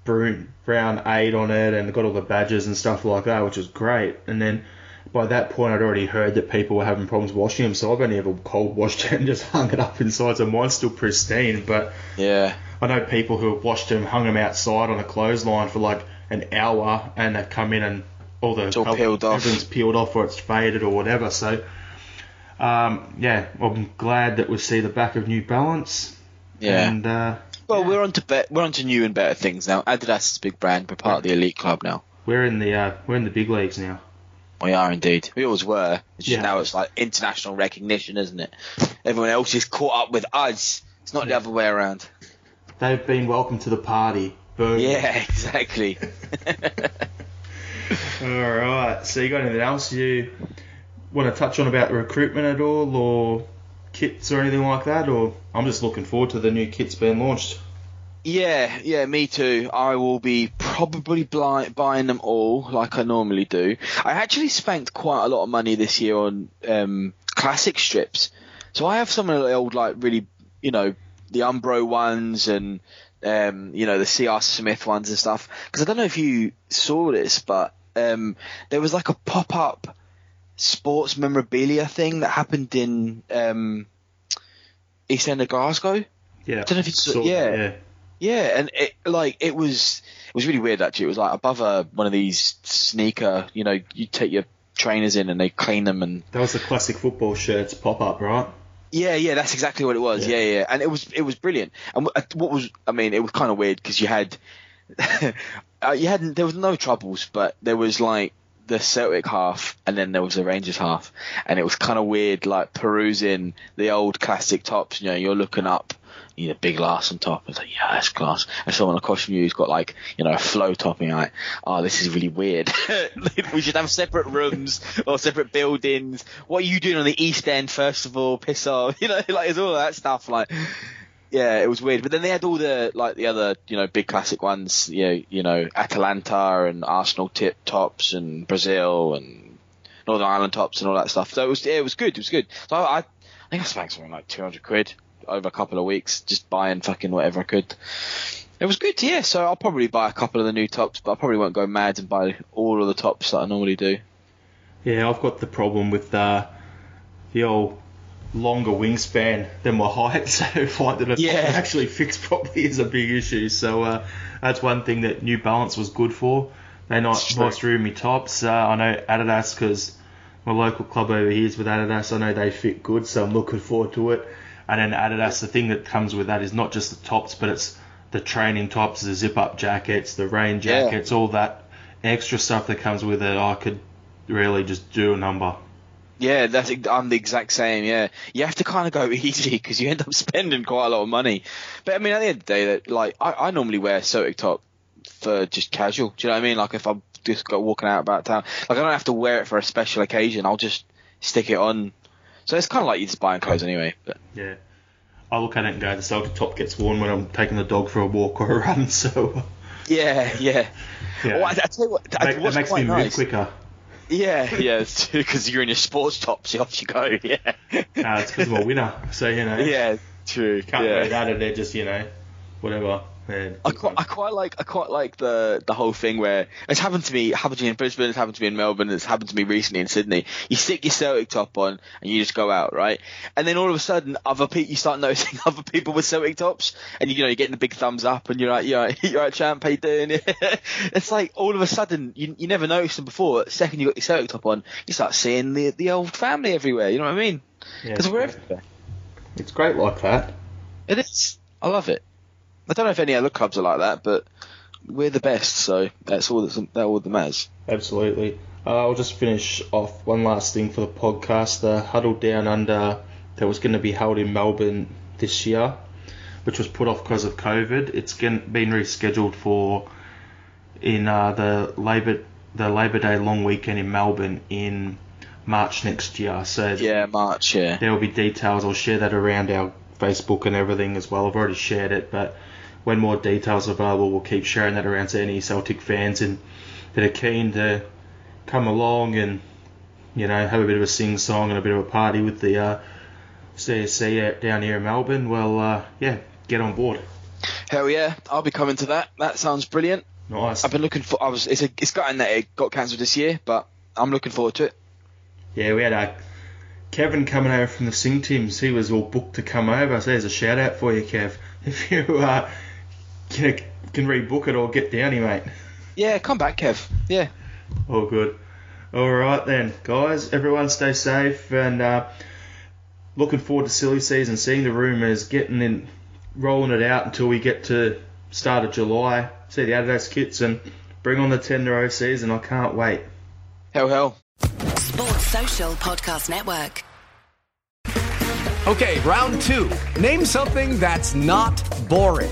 brown brown eight on it, and got all the badges and stuff like that, which was great. And then by that point, I'd already heard that people were having problems washing them, so I've only ever cold washed it and just hung it up inside. So mine's still pristine, but yeah, I know people who have washed them, hung them outside on a clothesline for like an hour, and they've come in and all the all peeled off. everything's peeled off or it's faded or whatever. So, um, yeah, I'm glad that we see the back of New Balance. yeah. And uh, well, we're on to be- we're on to new and better things now. Adidas is a big brand. We're part of the elite club now. we're in the uh, we're in the big leagues now. We are indeed. We always were. It's just Yeah. now it's like international recognition, isn't it? Everyone else is caught up with us. It's not the other way around. They've been welcome to the party. Boom. Yeah, exactly. All right. So you got anything else you want to touch on about the recruitment at all, or kits or anything like that? Or I'm just looking forward to the new kits being launched. Yeah, yeah, me too. I will be probably bli- buying them all like I normally do. I actually spent quite a lot of money this year on um, classic strips. So I have some of the old, like, really, you know, the Umbro ones and, um, you know, the CR Smith ones and stuff. Because I don't know if you saw this, but um, there was like a pop up sports memorabilia thing that happened in um, East End of Glasgow. Yeah. I don't know if it's- yeah. yeah. Yeah, and it like it was it was really weird actually. It was like above a one of these sneaker, you know, you take your trainers in and they clean them and That was the classic football shirts pop up, right? yeah, yeah, that's exactly what it was. Yeah. Yeah, yeah, and it was it was brilliant. And what was I mean, it was kind of weird because you had uh, you had there was no troubles, but there was like the Celtic half and then there was the Rangers half, and it was kind of weird, like perusing the old classic tops. You know, you're looking up. You know, big glass on top. It's like, yeah, that's class. And someone across from you who's got like, you know, a flow topping. Like, oh, this is really weird. we should have separate rooms or separate buildings. What are you doing on the East End, first of all? Piss off. You know, like, it's all that stuff. Like, yeah, it was weird. But then they had all the like the other you know big classic ones. You know, you know Atalanta and Arsenal tip tops and Brazil and Northern Ireland tops and all that stuff. So it was yeah, it was good. It was good. So I, I think I spent something like two hundred quid over a couple of weeks just buying fucking whatever I could. It was good, yeah. So I'll probably buy a couple of the new tops, but I probably won't go mad and buy all of the tops that I normally do. Yeah, I've got the problem with uh, the old longer wingspan than my height, so finding it Yeah. actually fixed properly is a big issue. So uh, that's one thing that New Balance was good for. They nice, true. nice roomy tops. Uh, I know Adidas because my local club over here is with Adidas. I know they fit good, so I'm looking forward to it. And then Adidas, the thing that comes with that is not just the tops, but it's the training tops, the zip-up jackets, the rain Yeah. jackets, all that extra stuff that comes with it. I could really just do a number. Yeah, that's I'm the exact same. Yeah, you have to kind of go easy because you end up spending quite a lot of money. But I mean, at the end of the day, that like I, I normally wear a Celtic top for just casual. Do you know what I mean? Like if I'm just go walking out about town, like I don't have to wear it for a special occasion. I'll just stick it on. So it's kind of like you're just buying clothes anyway. But Yeah. I look at it and go, the Celtic top gets worn when I'm taking the dog for a walk or a run, so yeah, yeah. yeah. Well, I, I tell you what, it, makes me move quicker. Yeah, yeah, it's because you're in your sports tops. Off you go. Yeah. Uh, it's because I'm a winner, so you know. yeah, true. Can't yeah. wear that, and they're just you know, whatever. Man, I quite, I quite like I quite like the the whole thing where it's happened to me, it happened to me in Brisbane, it's happened to me in Melbourne, it's happened to me recently in Sydney. You stick your Celtic top on and you just go out, right? And then all of a sudden, other people you start noticing other people with Celtic tops, and you know you're getting the big thumbs up, and you're like, you're right, you're right, champ, how you doing? it's like all of a sudden you you never noticed them before. The second you got your Celtic top on, you start seeing the the old family everywhere. You know what I mean? yeah, Because it's, we're great. everywhere. it's great like that. It is. I love it. I don't know if any other clubs are like that, but we're the best, so that's all that's that all that matters. Absolutely. Uh, I'll just finish off one last thing for the podcast. The Huddle Down Under that was going to be held in Melbourne this year, which was put off because of COVID. It's been rescheduled for in uh, the Labor the Labor Day long weekend in Melbourne in March next year. So Yeah, March. Yeah. there will be details. I'll share that around our Facebook and everything as well. I've already shared it, but when more details are available, we'll keep sharing that around to any Celtic fans and that are keen to come along and you know have a bit of a sing song and a bit of a party with the uh, CSC down here in Melbourne. Well, uh, yeah, get on board. Hell yeah, I'll be coming to that. That sounds brilliant. Nice. I've been looking for. I was. It's a. It's gotten that it got cancelled this year, but I'm looking forward to it. Yeah, we had uh, Kevin coming over from the Sing Teams. He was all booked to come over. So there's a shout out for you, Kev. If you uh, can, can rebook it or get down here, mate. Yeah, come back, Kev. Yeah. All good. All right then, guys. Everyone stay safe and uh, looking forward to silly season. Seeing the rumours, getting in, rolling it out until we get to start of July. See the Adidas kits and bring on the Tender O season. I can't wait. Hell, hell. Sports Social Podcast Network. Okay, round two. Name something that's not boring.